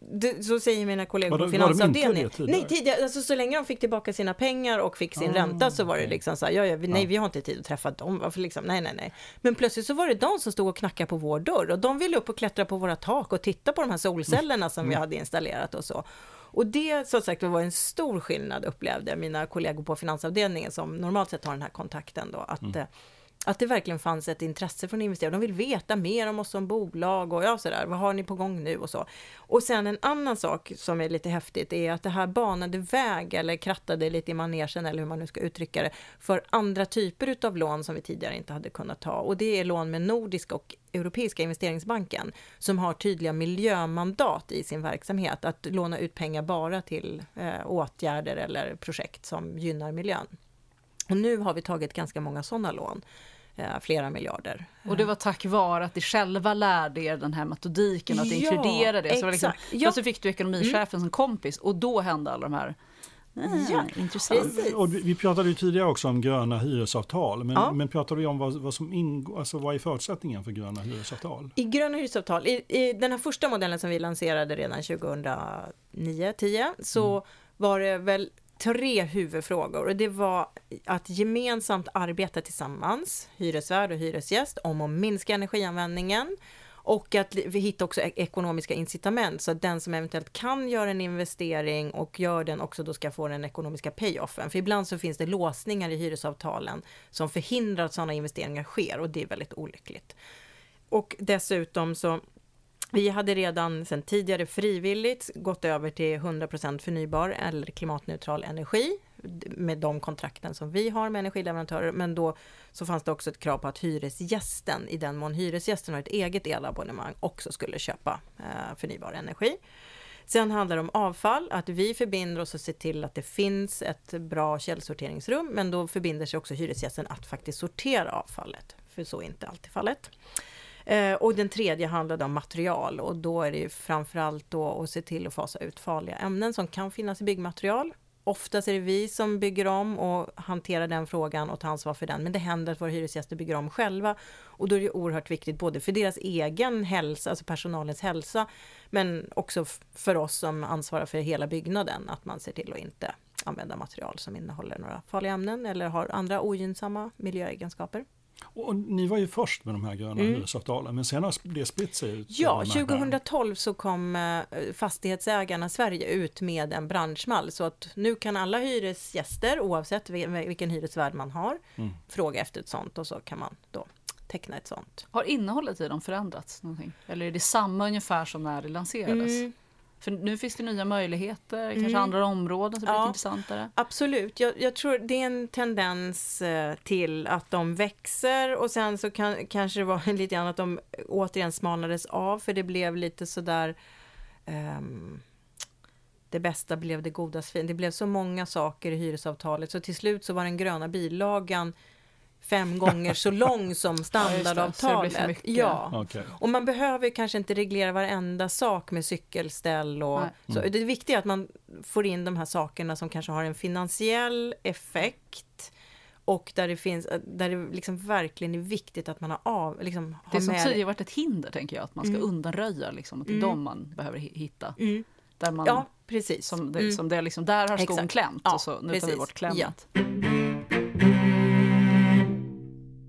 [SPEAKER 4] det, så säger mina kollegor på finansavdelningen. Nej, tidigare, alltså, så länge de fick tillbaka sina pengar och fick sin
[SPEAKER 2] Ah,
[SPEAKER 4] ränta så var det liksom så här, ja, ja, vi, nej,
[SPEAKER 2] Ja.
[SPEAKER 4] vi har inte tid att träffa dem. Varför liksom? Nej, nej, nej. Men plötsligt så var det de som stod och knackade på vår dörr och de ville upp och klättra på våra tak och titta på de här solcellerna som vi
[SPEAKER 2] Mm.
[SPEAKER 4] hade installerat och så. Och det som sagt var en stor skillnad upplevde mina kollegor på finansavdelningen som normalt sett har den här kontakten då. Att, mm att det verkligen fanns ett intresse från investerare. De vill veta mer om oss som bolag och ja, sådär, vad har ni på gång nu och så. Och sen en annan sak som är lite häftigt är att det här banade väg eller krattade lite i manegen eller hur man nu ska uttrycka det för andra typer utav lån som vi tidigare inte hade kunnat ta och det är lån med Nordiska och Europeiska investeringsbanken som har tydliga miljömandat i sin verksamhet att låna ut pengar bara till eh, åtgärder eller projekt som gynnar miljön. Och nu har vi tagit ganska många sådana lån flera miljarder.
[SPEAKER 3] Och det var tack vare att ni själva lärde er den här metodiken, att ja, inkludera det. Så liksom, ja. så fick du ekonomichefen mm. som kompis och då hände alla de här
[SPEAKER 4] Mm, ja, intressant.
[SPEAKER 2] Och vi pratade ju tidigare också om gröna hyresavtal, men, ja. men pratade vi om vad, vad som ingår, alltså vad är förutsättningen för gröna hyresavtal?
[SPEAKER 4] I gröna hyresavtal, i, i den här första modellen som vi lanserade redan 2009-10 så mm. var det väl tre huvudfrågor och det var att gemensamt arbeta tillsammans, hyresvärd och hyresgäst, om att minska energianvändningen och att vi hittar också e-, ekonomiska incitament så att den som eventuellt kan göra en investering och gör den också då ska få den ekonomiska payoffen. För ibland så finns det låsningar i hyresavtalen som förhindrar att sådana investeringar sker och det är väldigt olyckligt. Och dessutom så vi hade redan sedan tidigare frivilligt gått över till 100% förnybar eller klimatneutral energi med de kontrakten som vi har med energileverantörer. Men då så fanns det också ett krav på att hyresgästen, i den mån hyresgästen har ett eget elabonnemang, också skulle köpa eh, förnybar energi. Sen handlar det om avfall, att vi förbinder oss att se till att det finns ett bra källsorteringsrum, men då förbinder sig också hyresgästen att faktiskt sortera avfallet, för så är inte alltid fallet. Eh, och den tredje handlade om material och då är det ju framförallt då att se till att fasa ut farliga ämnen som kan finnas i byggmaterial. Oftast är det vi som bygger om och hanterar den frågan och tar ansvar för den. Men det händer att våra hyresgäster bygger om själva. Och då är det oerhört viktigt både för deras egen hälsa, alltså personalens hälsa, men också för oss som ansvarar för hela byggnaden, att man ser till att inte använda material som innehåller några farliga ämnen eller har andra ogynnsamma miljöegenskaper.
[SPEAKER 2] Och ni var ju först med de här gröna mm. hyresavtalen, men sen har det spritt sig ut.
[SPEAKER 4] Ja, 2012 så kom eh, Fastighetsägarna Sverige ut med en branschmall, så att nu kan alla hyresgäster, oavsett vilken hyresvärd man har, mm. fråga efter ett sånt och så kan man då teckna ett sånt.
[SPEAKER 3] Har innehållet i dem förändrats någonting? Eller är det samma ungefär som när det lanserades? Mm. För nu finns det nya möjligheter, kanske mm. andra områden som blir ja, intressantare.
[SPEAKER 4] Absolut, jag, jag, tror det är en tendens eh, till att de växer och sen så kan, kanske det var lite grann att de återigen smalnades av för det blev lite sådär um, det bästa blev det godas fin. Det blev så många saker i hyresavtalet så till slut så var den gröna bilagan fem gånger så lång som standardavtalet. Ja, ja. Okay. och man behöver kanske inte reglera varenda sak med cykelställ och så. Mm. Det viktiga är att man får in de här sakerna som kanske har en finansiell effekt och där det finns, där det liksom verkligen är viktigt att man har av, liksom, har
[SPEAKER 3] Det som tidigare varit ett hinder tänker jag, att man ska mm. undanröja liksom, att det är mm. de man behöver hitta. Mm. Där man,
[SPEAKER 4] ja, precis.
[SPEAKER 3] Som det, mm. som det liksom, där har skon klämt ja, och så nu tar vi bort klämmet. Ja.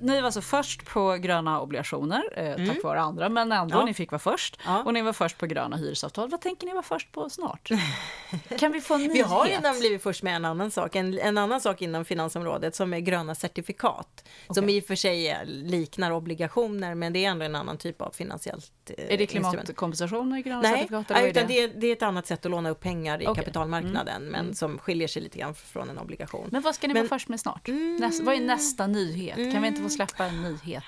[SPEAKER 3] Ni var alltså först på gröna obligationer, eh, mm. tack vare andra, men ändå, ja. ni fick vara först. Ja. Och ni var först på gröna hyresavtal. Vad tänker ni vara först på snart? kan vi få en nyhet?
[SPEAKER 4] Vi har redan blivit först med en annan sak, en, en annan sak inom finansområdet som är gröna certifikat. Okay. Som i och för sig liknar obligationer, men det är ändå en annan typ av finansiellt
[SPEAKER 3] eh, Är det klimatkompensation i gröna
[SPEAKER 4] Nej,
[SPEAKER 3] certifikat?
[SPEAKER 4] Nej, utan det är, det är ett annat sätt att låna upp pengar i okay. kapitalmarknaden, mm. men mm. som skiljer sig lite grann från en obligation.
[SPEAKER 3] Men vad ska ni men, vara först med snart? Mm, Nästa, vad är nästa nyhet? Kan vi inte få släppa en nyhet?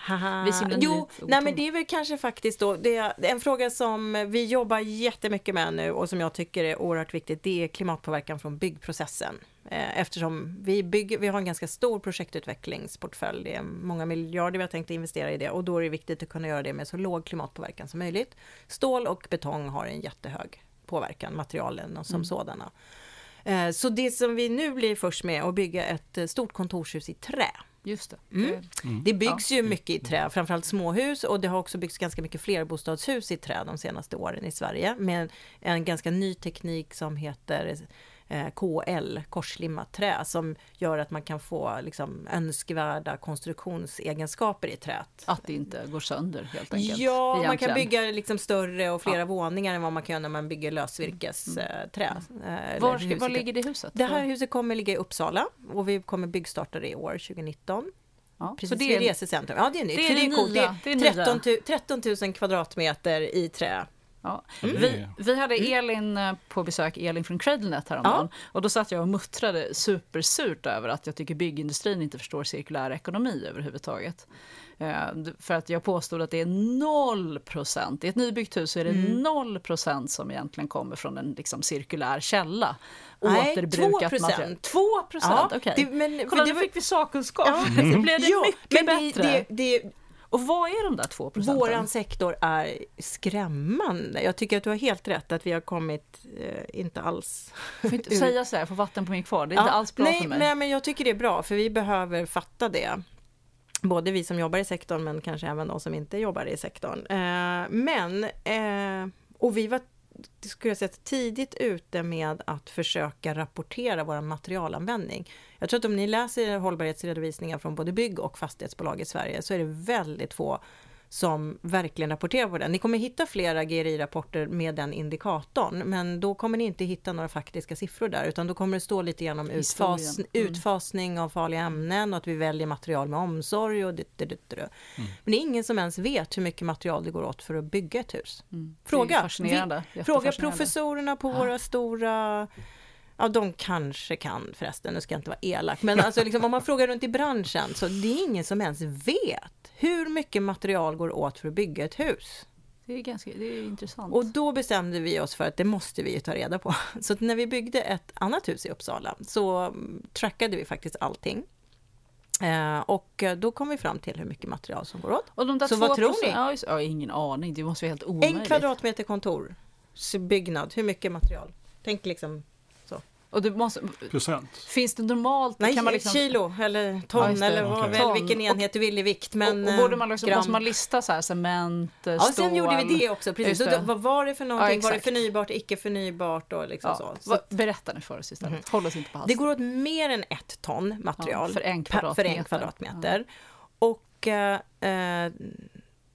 [SPEAKER 4] jo, nej, men det är väl kanske faktiskt då, det är en fråga som vi jobbar jättemycket med nu och som jag tycker är oerhört viktigt, det är klimatpåverkan från byggprocessen. Eh, eftersom vi, bygger, vi har en ganska stor projektutvecklingsportfölj, det är många miljarder vi har tänkt investera i det och då är det viktigt att kunna göra det med så låg klimatpåverkan som möjligt. Stål och betong har en jättehög påverkan, materialen som mm. sådana. Eh, så det som vi nu blir först med att bygga ett stort kontorshus i trä.
[SPEAKER 3] Just det.
[SPEAKER 4] Mm. Mm. Det byggs ja. ju mycket i trä, framförallt småhus och det har också byggts ganska mycket flerbostadshus i trä de senaste åren i Sverige med en ganska ny teknik som heter KL, korslimmat trä, som gör att man kan få liksom, önskvärda konstruktionsegenskaper i träet.
[SPEAKER 3] Att det inte går sönder helt enkelt.
[SPEAKER 4] Ja, man kan
[SPEAKER 3] egentligen.
[SPEAKER 4] bygga liksom större och flera
[SPEAKER 3] Ja.
[SPEAKER 4] våningar än vad man kan göra när man bygger lösvirkesträ. Eh,
[SPEAKER 3] Var,
[SPEAKER 4] eller
[SPEAKER 3] ska,
[SPEAKER 4] hus-
[SPEAKER 3] var ligger det huset?
[SPEAKER 4] Det här huset kommer ligga i Uppsala och vi kommer byggstarta det i år, 2019.
[SPEAKER 3] ja.
[SPEAKER 4] Precis
[SPEAKER 3] Så det
[SPEAKER 4] vid
[SPEAKER 3] är,
[SPEAKER 4] resecentrum. Ja, det är nytt.
[SPEAKER 3] det är
[SPEAKER 4] det
[SPEAKER 3] det
[SPEAKER 4] är coolt.
[SPEAKER 3] nya.
[SPEAKER 4] Det
[SPEAKER 3] Det
[SPEAKER 4] är
[SPEAKER 3] är nya.
[SPEAKER 4] 13, tu- 13 000 kvadratmeter i trä.
[SPEAKER 3] Ja.
[SPEAKER 2] Mm.
[SPEAKER 3] Vi, vi hade Elin eh, på besök, Elin från CradleNet häromdagen. Och då satt jag och muttrade supersurt över att jag tycker byggindustrin inte förstår cirkulär ekonomi överhuvudtaget. Eh, för att jag påstod att det är noll procent, i ett nybyggt hus är det
[SPEAKER 4] Mm.
[SPEAKER 3] noll procent som egentligen kommer från en liksom, cirkulär källa.
[SPEAKER 4] Nej,
[SPEAKER 3] Återbrukat
[SPEAKER 4] 2%.
[SPEAKER 3] material. 2 procent,
[SPEAKER 4] Ja,
[SPEAKER 3] okej.
[SPEAKER 4] det- men-
[SPEAKER 3] Kolla,
[SPEAKER 4] det
[SPEAKER 3] nu fick vi sakkunskap.
[SPEAKER 4] Ja.
[SPEAKER 3] Så blev det
[SPEAKER 4] Ja,
[SPEAKER 3] mycket
[SPEAKER 4] men det,
[SPEAKER 3] bättre.
[SPEAKER 4] det, det,
[SPEAKER 3] Och vad är de där 2 procenten?
[SPEAKER 4] våran sektor är skrämmande. Jag tycker att du har helt rätt att vi har kommit, eh, inte alls...
[SPEAKER 3] får inte säga så här, jag får vatten på min kvar. Det är inte
[SPEAKER 4] Ja,
[SPEAKER 3] alls bra
[SPEAKER 4] nej,
[SPEAKER 3] för mig.
[SPEAKER 4] Nej, men jag tycker det är bra, för vi behöver fatta det. Både vi som jobbar i sektorn, men kanske även de som inte jobbar i sektorn. Eh, men, eh, och vi var skulle jag säga, tidigt ute med att försöka rapportera vår materialanvändning. Jag tror att om ni läser hållbarhetsredovisningar från både bygg och fastighetsbolag i Sverige så är det väldigt få som verkligen rapporterar på den. Ni kommer hitta flera GRI-rapporter med den indikatorn, men då kommer ni inte hitta några faktiska siffror där, utan då kommer det stå lite grann om utfas.
[SPEAKER 3] Mm.
[SPEAKER 4] utfasning av farliga ämnen och att vi väljer material med omsorg och det, det, det, det. Men det är ingen som ens vet hur mycket material det går åt för att bygga ett hus.
[SPEAKER 3] Mm. Det är
[SPEAKER 4] Fråga,
[SPEAKER 3] fascinerande.
[SPEAKER 4] vi, fråga professorerna på våra stora Ja, de kanske kan förresten, nu ska jag inte vara elak, men alltså liksom, om man frågar runt i branschen så det är ingen som ens vet hur mycket material går åt för att bygga ett hus.
[SPEAKER 3] Det är, ganska, det är intressant.
[SPEAKER 4] Och då bestämde vi oss för att det måste vi ju ta reda på. Så när vi byggde ett annat hus i Uppsala så mm, trackade vi faktiskt allting. Eh, och då kom vi fram till hur mycket material som går åt.
[SPEAKER 3] Och de där
[SPEAKER 4] Så vad tror ni?
[SPEAKER 3] Ja, just, ja, ingen aning, det måste vara helt omöjligt.
[SPEAKER 4] En kvadratmeter kontor, så byggnad, hur mycket material? Tänk liksom.
[SPEAKER 3] Och det måste,
[SPEAKER 2] Procent.
[SPEAKER 3] finns det normalt?
[SPEAKER 4] Nej,
[SPEAKER 3] kan man liksom,
[SPEAKER 4] kilo eller
[SPEAKER 3] Ja,
[SPEAKER 4] ton
[SPEAKER 3] det.
[SPEAKER 4] eller vad,
[SPEAKER 2] Okej.
[SPEAKER 4] väl, vilken enhet du vill i vikt. Men,
[SPEAKER 3] och, och borde man liksom,
[SPEAKER 4] gram.
[SPEAKER 3] måste man lista så här, cement, eh,
[SPEAKER 4] Ja,
[SPEAKER 3] stål?
[SPEAKER 4] sen gjorde vi det också. Precis.
[SPEAKER 3] Det.
[SPEAKER 4] vad var det för någonting?
[SPEAKER 3] Ja,
[SPEAKER 4] var det förnybart, icke förnybart och liksom
[SPEAKER 3] Ja,
[SPEAKER 4] så. så.
[SPEAKER 3] berätta nu för oss istället, håll oss inte på halsen.
[SPEAKER 4] Det går åt mer än ett ton material
[SPEAKER 3] Ja, för en
[SPEAKER 4] per- för
[SPEAKER 3] kvadratmeter.
[SPEAKER 4] en kvadratmeter. Och eh, eh,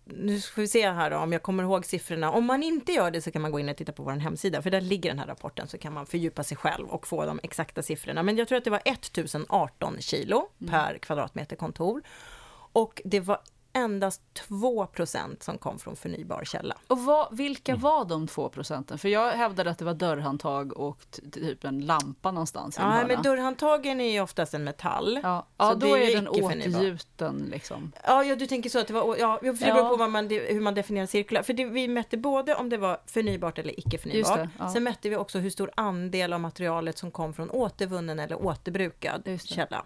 [SPEAKER 4] nu ska vi se här då, om jag kommer ihåg siffrorna. Om man inte gör det så kan man gå in och titta på vår hemsida, för där ligger den här rapporten, så kan man fördjupa sig själv och få de exakta siffrorna. Men jag tror att det var 1018 kilo
[SPEAKER 3] Mm.
[SPEAKER 4] per kvadratmeter kontor. Och det var endast 2% som kom från förnybar källa.
[SPEAKER 3] Och vad, vilka var de två procenten? För jag hävdade att det var dörrhandtag och typ en lampa någonstans
[SPEAKER 4] Ja, men dörrhandtagen är ju oftast en metall.
[SPEAKER 3] Ja,
[SPEAKER 4] Så
[SPEAKER 3] ja
[SPEAKER 4] det
[SPEAKER 3] då
[SPEAKER 4] är
[SPEAKER 3] är den återgjuten liksom.
[SPEAKER 4] Ja, ja, du tänker så att det var, ja, för det
[SPEAKER 3] Ja.
[SPEAKER 4] beror på vad man, hur man definierar cirkulär. För det, vi mätte både om det var förnybart eller icke
[SPEAKER 3] Just
[SPEAKER 4] förnybart.
[SPEAKER 3] det, ja.
[SPEAKER 4] Sen mätte vi också hur stor andel av materialet som kom från återvunnen eller återbrukad källa.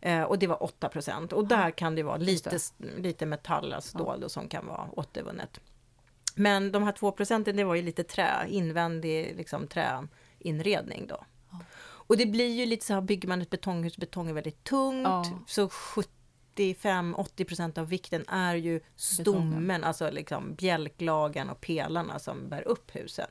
[SPEAKER 4] Eh, och det var 8 procent. Och där kan det vara lite, lite metall, alltså stål som kan vara återvunnet. Men de här 2 procenten, det var ju lite trä, invändig liksom, träinredning då. Och det blir ju lite så här, bygger man ett betonghus, betong är väldigt tungt,
[SPEAKER 3] Ja.
[SPEAKER 4] så 75-80 procent av vikten är ju stommen, alltså liksom bjälklagen och pelarna som bär upp huset.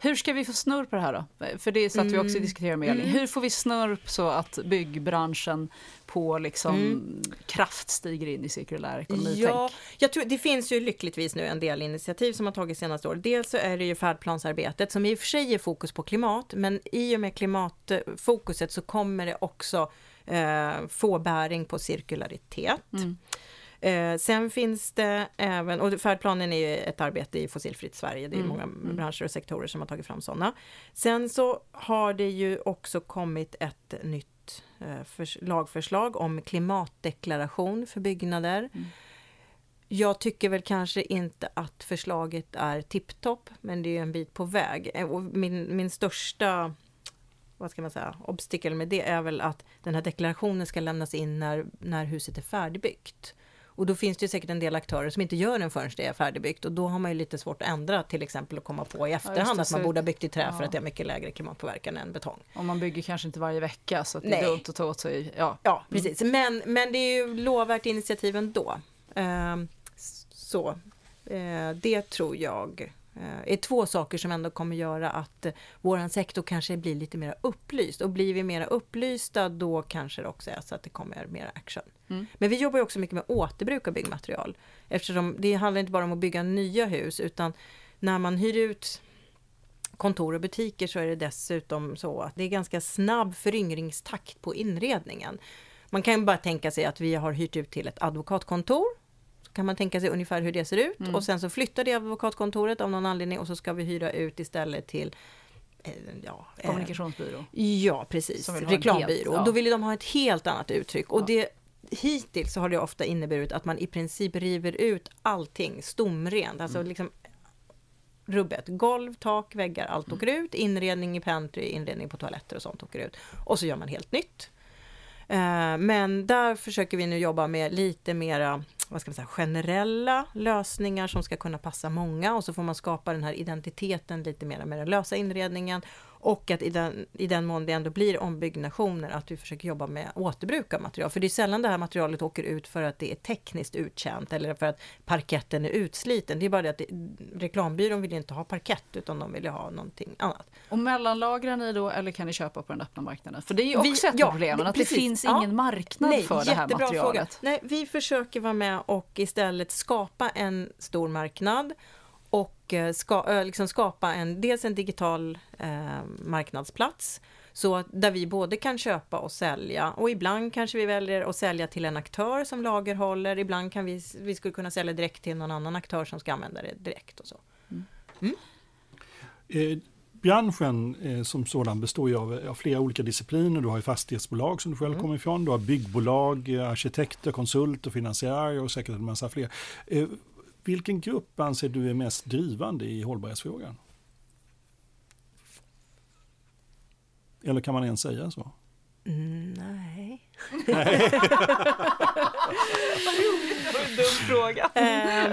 [SPEAKER 3] Hur ska vi få snurr på det här då? För det satt vi också
[SPEAKER 4] Mm.
[SPEAKER 3] och diskuterade med Elin. Hur får vi snurr så att byggbranschen på liksom kraft stiger in i cirkulär ekonomi?
[SPEAKER 4] Ja, jag tror, det finns ju lyckligtvis nu en del initiativ som har tagits senaste år. Dels så är det ju färdplansarbetet som i och för sig är fokus på klimat, men i och med klimatfokuset så kommer det också eh, få bäring på cirkularitet. Eh, sen finns det även, och färdplanen är ju ett arbete i fossilfritt Sverige, det är många branscher och sektorer som har tagit fram sådana. Sen så har det ju också kommit ett nytt eh, förs- lagförslag om klimatdeklaration för byggnader. Jag tycker väl kanske inte att förslaget är tipptopp, men det är en bit på väg. Eh, Och min, min största vad ska man säga, obstacle med det är väl att den här deklarationen ska lämnas in när, när huset är färdigbyggt. Och då finns det ju säkert en del aktörer som inte gör den förrän det är färdigbyggt och då har man ju lite svårt att ändra till exempel och komma på i efterhand
[SPEAKER 3] det,
[SPEAKER 4] att man borde ha byggt i trä för
[SPEAKER 3] ja.
[SPEAKER 4] att det har mycket lägre klimatpåverkan än betong.
[SPEAKER 3] Om man bygger kanske inte varje vecka så att det är dumt att ta åt sig. Ja.
[SPEAKER 4] Ja, precis. Men, men det är ju lovvärt initiativ ändå. Ehm, så, eh, det tror jag är två saker som ändå kommer göra att eh, våran sektor kanske blir lite mer upplyst. Och blir vi mer upplysta då kanske det också är så att det kommer mer action.
[SPEAKER 3] Mm.
[SPEAKER 4] Men vi jobbar ju också mycket med återbruk av byggmaterial. Eftersom det handlar inte bara om att bygga nya hus utan när man hyr ut kontor och butiker så är det dessutom så att det är ganska snabb föryngringstakt på inredningen. Man kan bara tänka sig att vi har hyrt ut till ett advokatkontor. Kan man tänka sig ungefär hur det ser ut
[SPEAKER 3] Mm.
[SPEAKER 4] och sen så flyttar det advokatkontoret av någon anledning och så ska vi hyra ut istället till eh, ja, eh,
[SPEAKER 3] Kommunikationsbyrå.
[SPEAKER 4] Ja, precis. Reklambyrå.
[SPEAKER 3] helt- ja.
[SPEAKER 4] Då vill de ha ett helt annat uttryck. Och
[SPEAKER 3] Ja.
[SPEAKER 4] det, hittills så har det ofta inneburit att man i princip river ut allting stomrent. Alltså
[SPEAKER 3] Mm.
[SPEAKER 4] liksom rubbet. Golv, tak, väggar, allt åker ut. Inredning i pantry, inredning på toaletter och sånt åker ut. Och så gör man helt nytt. Eh, Men där försöker vi nu jobba med lite mera vad ska man säga, generella lösningar som ska kunna passa många. Och så får man skapa den här identiteten lite mer med den lösa inredningen och att i den, i den mån det ändå blir ombyggnationer att vi försöker jobba med återbruk av material. För det är sällan det här materialet åker ut för att det är tekniskt uttjänt eller för att parketten är utsliten. Det är bara det att det, reklambyrån vill inte ha parkett utan de vill ha någonting annat.
[SPEAKER 3] Och mellanlagrar ni då eller kan ni köpa på den öppna marknaden? För det är ju
[SPEAKER 4] Vi-
[SPEAKER 3] också ett
[SPEAKER 4] ja,
[SPEAKER 3] problem, att
[SPEAKER 4] precis.
[SPEAKER 3] det finns
[SPEAKER 4] Ja.
[SPEAKER 3] ingen marknad för det här materialet.
[SPEAKER 4] Fråga. Nej, vi försöker vara med och istället skapa en stor marknad och eh, ska, eh, liksom skapa en, dels en digital eh, marknadsplats så att, där vi både kan köpa och sälja och ibland kanske vi väljer att sälja till en aktör som lagerhåller, ibland kan vi, vi skulle kunna sälja direkt till någon annan aktör som ska använda det direkt och så.
[SPEAKER 2] Eh, branschen eh, som sådan består ju av, av flera olika discipliner. Du har ju fastighetsbolag som du själv kommer ifrån. Du har byggbolag, eh, arkitekter, konsulter, finansiärer och säkert en massa fler. Eh, vilken grupp anser du är mest drivande i hållbarhetsfrågan? Eller kan man ens säga så?
[SPEAKER 4] Mm, nej.
[SPEAKER 3] Dum fråga.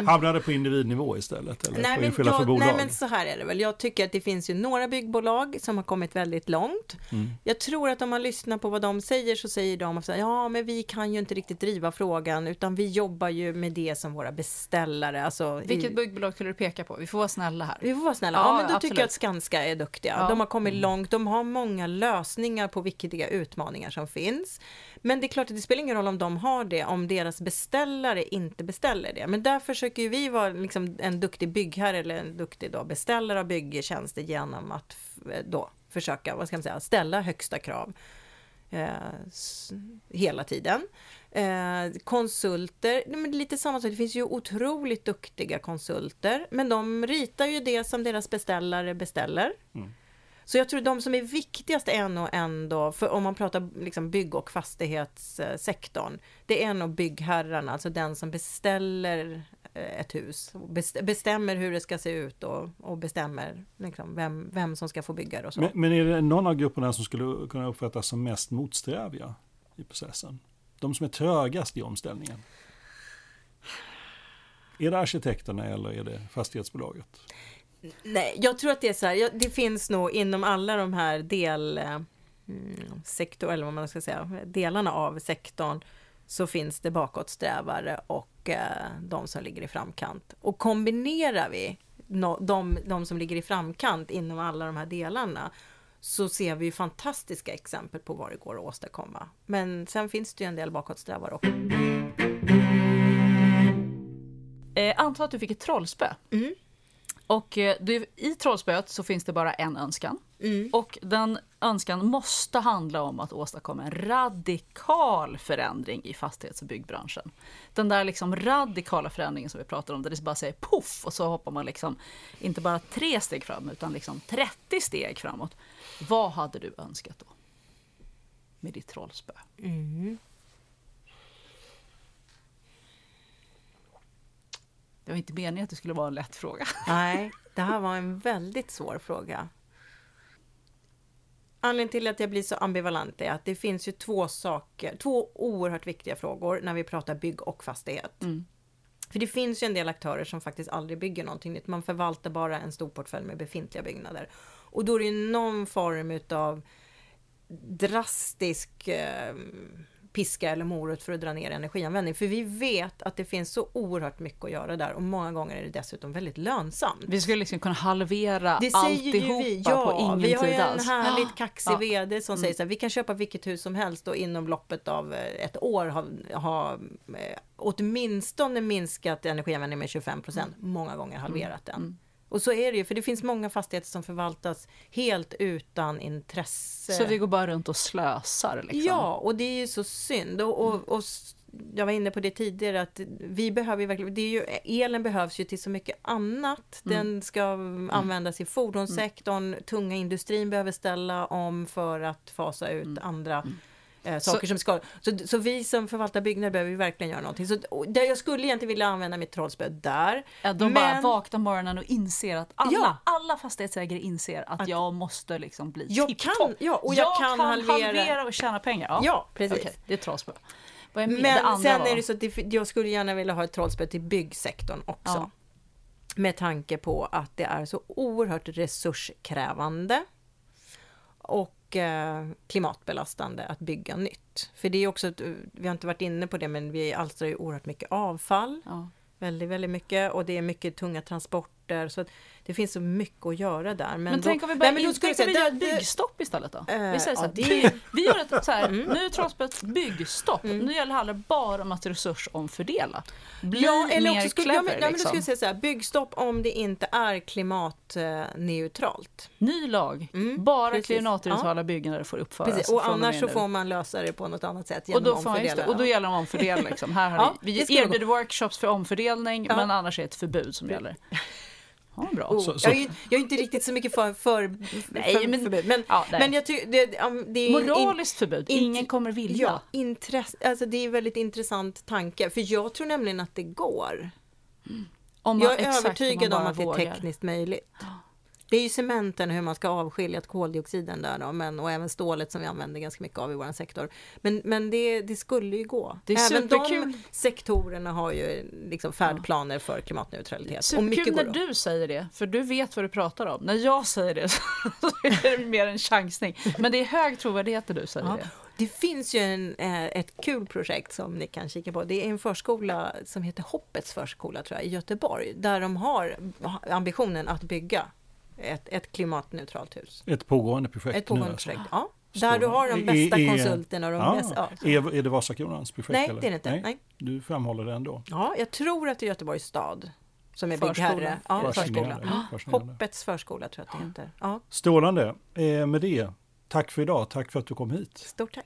[SPEAKER 2] Hamnar det på individnivå istället? Eller
[SPEAKER 4] Nej men, jag, nej men så här är det väl. Jag tycker att det finns ju några byggbolag som har kommit väldigt långt.
[SPEAKER 2] Mm.
[SPEAKER 4] Jag tror att om man lyssnar på vad de säger så säger de att ja men vi kan ju inte riktigt driva frågan utan vi jobbar ju med det som våra beställare. Alltså,
[SPEAKER 3] Vilket
[SPEAKER 4] i,
[SPEAKER 3] byggbolag skulle du peka på? Vi får vara snälla här.
[SPEAKER 4] vi får vara snälla.
[SPEAKER 3] Ja,
[SPEAKER 4] Ja, men då
[SPEAKER 3] absolut.
[SPEAKER 4] tycker jag att Skanska är duktiga.
[SPEAKER 3] Ja.
[SPEAKER 4] De har kommit långt. De har många lösningar på viktiga utmaningar som finns. Men det är klart att det spelar ingen roll om de har det, om deras beställare inte beställer det. Men där försöker ju vi vara liksom en duktig byggherre eller en duktig då beställare av byggtjänster genom att eh, då försöka, vad ska man säga, ställa högsta krav eh, hela tiden. Eh, konsulter, men lite samma sak, det finns ju otroligt duktiga konsulter, men de ritar ju det som deras beställare beställer. Mm. Så jag tror de som är viktigast är nog ändå, för om man pratar liksom bygg och fastighetssektorn, det är nog byggherrarna, alltså den som beställer eh, ett hus, bestämmer hur det ska se ut och, och bestämmer liksom vem, vem som ska få bygga det och så.
[SPEAKER 2] Men, men är det någon av grupperna som skulle kunna uppfattas som mest motsträviga i processen? De som är trögast i omställningen? Är det arkitekterna eller är det fastighetsbolaget?
[SPEAKER 4] Nej, jag tror att det är så här, det finns nog inom alla de här del eh, mm, eller vad man ska säga, delarna av sektorn så finns det bakåtsträvare och eh, de som ligger i framkant. Och kombinerar vi de, de som ligger i framkant inom alla de här delarna så ser vi fantastiska exempel på vad det går att åstadkomma. Men sen finns det ju en del bakåtsträvare också.
[SPEAKER 3] Eh, anta att du fick ett trollspö.
[SPEAKER 4] Mm.
[SPEAKER 3] Och eh, du, i trollspöet så finns det bara en önskan.
[SPEAKER 4] Mm.
[SPEAKER 3] Och den önskan måste handla om att åstadkomma en radikal förändring i fastighets och byggbranschen. Den där liksom radikala förändringen som vi pratar om, där det bara säger poff och så hoppar man liksom inte bara tre steg fram utan liksom 30 steg framåt. Vad hade du önskat då? Med ditt trollspö? Det var inte meningen att det skulle vara en lätt fråga.
[SPEAKER 4] Nej, det här var en väldigt svår fråga. Anledningen till att jag blir så ambivalent är att det finns ju två saker, två oerhört viktiga frågor när vi pratar bygg och fastighet.
[SPEAKER 3] Mm.
[SPEAKER 4] För det finns ju en del aktörer som faktiskt aldrig bygger någonting nytt. Man förvaltar bara en stor portfölj med befintliga byggnader. Och då är det ju någon form utav drastisk eh, piska eller morot för att dra ner energianvändning. För vi vet att det finns så oerhört mycket att göra där och många gånger är det dessutom väldigt lönsamt.
[SPEAKER 3] Vi skulle liksom kunna halvera
[SPEAKER 4] Det
[SPEAKER 3] alltihopa
[SPEAKER 4] vi.
[SPEAKER 3] på
[SPEAKER 4] Ja,
[SPEAKER 3] ingen
[SPEAKER 4] vi har ju
[SPEAKER 3] tid
[SPEAKER 4] en
[SPEAKER 3] alls.
[SPEAKER 4] härligt kaxig
[SPEAKER 3] Ja.
[SPEAKER 4] VD som säger så här, vi kan köpa vilket hus som helst och inom loppet av eh, ett år ha, ha eh, åtminstone minskat energianvändningen med 25 procent,
[SPEAKER 3] Mm.
[SPEAKER 4] många gånger halverat den. Och så är det ju, för det finns många fastigheter som förvaltas helt utan intresse.
[SPEAKER 3] Så vi går bara runt och slösar liksom.
[SPEAKER 4] Ja, och det är ju så synd. Och, och, och jag var inne på det tidigare att vi behöver ju verkligen, det är ju, elen behövs ju till så mycket annat. Den ska användas i fordonssektorn, tunga industrin behöver ställa om för att fasa ut andra eh, saker som ska... Så, så vi som förvaltar byggnader behöver ju verkligen göra någonting. Så, där jag skulle egentligen vilja använda mitt trollspö där.
[SPEAKER 3] Ja, de bara
[SPEAKER 4] men-
[SPEAKER 3] vaknar morgonen och inser att alla,
[SPEAKER 4] Ja.
[SPEAKER 3] alla fastighetsägare inser att,
[SPEAKER 4] Att-
[SPEAKER 3] jag måste liksom bli
[SPEAKER 4] Jag
[SPEAKER 3] tipptopp.
[SPEAKER 4] kan- ja, och jag kan halvera-
[SPEAKER 3] och tjäna pengar. Ja,
[SPEAKER 4] Ja, precis.
[SPEAKER 3] Okej, det är trollspö.
[SPEAKER 4] Men sen
[SPEAKER 3] var?
[SPEAKER 4] är det så att jag skulle gärna vilja ha ett trollspö till byggsektorn också.
[SPEAKER 3] Ja.
[SPEAKER 4] Med tanke på att det är så oerhört resurskrävande och eh, klimatbelastande att bygga nytt. För det är också, ett, vi har inte varit inne på det, men vi alstrar ju oerhört mycket avfall.
[SPEAKER 3] Ja.
[SPEAKER 4] Väldigt, väldigt mycket. Och det är mycket tunga transporter. Så att det finns så mycket att göra där. Men,
[SPEAKER 3] Men,
[SPEAKER 4] då,
[SPEAKER 3] tänk om vi bara
[SPEAKER 4] Nej, men då skulle jag
[SPEAKER 3] vi
[SPEAKER 4] säga,
[SPEAKER 3] gör byggstopp istället då?
[SPEAKER 4] Eh,
[SPEAKER 3] vi säger så här,
[SPEAKER 4] ja, det
[SPEAKER 3] vi gör ett så här, nu är trollspöet byggstopp. Nu gäller det bara om att resursomfördela. Bli
[SPEAKER 4] Ja, eller
[SPEAKER 3] mer
[SPEAKER 4] också skulle,
[SPEAKER 3] clever
[SPEAKER 4] ja, men, ja, men då
[SPEAKER 3] liksom.
[SPEAKER 4] skulle jag säga så här, byggstopp om det inte är klimatneutralt.
[SPEAKER 3] Ny lag,
[SPEAKER 4] Mm,
[SPEAKER 3] bara klimatneutrala byggnader får uppföras.
[SPEAKER 4] Precis. Och annars så får man lösa det på något annat sätt
[SPEAKER 3] och
[SPEAKER 4] genom
[SPEAKER 3] då,
[SPEAKER 4] att
[SPEAKER 3] får
[SPEAKER 4] omfördela.
[SPEAKER 3] det, och då gäller det omfördela. Liksom. Här har
[SPEAKER 4] Ja,
[SPEAKER 3] vi
[SPEAKER 4] skulle
[SPEAKER 3] erbjuder workshops för omfördelning,
[SPEAKER 4] Ja.
[SPEAKER 3] men annars är det ett förbud som gäller. Ja, bra.
[SPEAKER 4] Oh,
[SPEAKER 2] Så- så-
[SPEAKER 4] jag, är, ju- jag är inte riktigt så mycket för, för,
[SPEAKER 3] Nej,
[SPEAKER 4] för
[SPEAKER 3] men-
[SPEAKER 4] förbud. Men,
[SPEAKER 3] Ja,
[SPEAKER 4] men jag tycker det, det är in-
[SPEAKER 3] Moraliskt förbud,
[SPEAKER 4] in-
[SPEAKER 3] ingen kommer vilja.
[SPEAKER 4] Ja, intress, alltså det är en väldigt intressant tanke. För jag tror nämligen att det går.
[SPEAKER 3] Om man-
[SPEAKER 4] Jag är
[SPEAKER 3] exakt, om
[SPEAKER 4] övertygad om
[SPEAKER 3] bara
[SPEAKER 4] att det är
[SPEAKER 3] vågar.
[SPEAKER 4] tekniskt möjligt. Det är ju cementen hur man ska avskilja koldioxiden där då, men, och även stålet som vi använder ganska mycket av i vår sektor. Men, men det, det skulle ju gå.
[SPEAKER 3] Det är
[SPEAKER 4] även
[SPEAKER 3] superkul.
[SPEAKER 4] de sektorerna har ju liksom färdplaner för klimatneutralitet. och mycket
[SPEAKER 3] Superkul när du säger det, för du vet vad du pratar om. När jag säger det så är det mer en chansning. Men det är hög trovärdighet när du säger
[SPEAKER 4] Ja.
[SPEAKER 3] det.
[SPEAKER 4] Det finns ju en, eh, ett kul projekt som ni kan kika på. Det är en förskola som heter Hoppets förskola tror jag, i Göteborg. Där de har ambitionen att bygga ett, ett klimatneutralt hus.
[SPEAKER 2] Ett pågående projekt
[SPEAKER 4] Ett pågående
[SPEAKER 2] nu alltså.
[SPEAKER 4] projekt, ja. Där du har de bästa
[SPEAKER 2] är-
[SPEAKER 4] konsulterna de
[SPEAKER 2] Ja,
[SPEAKER 4] bästa... Ja.
[SPEAKER 2] är, är det Vasakronans projekt?
[SPEAKER 4] Nej,
[SPEAKER 2] eller?
[SPEAKER 4] det är det inte. Nej.
[SPEAKER 2] Du framhåller det ändå.
[SPEAKER 4] ja, jag tror att det är Göteborgs stad som är byggherre. Ja,
[SPEAKER 2] Fascinerande.
[SPEAKER 4] förskola. Ja. Hoppets förskola tror jag att det heter. Ja,
[SPEAKER 2] Strålande. Eh, med det, tack för idag. Tack för att du kom hit.
[SPEAKER 4] stort tack.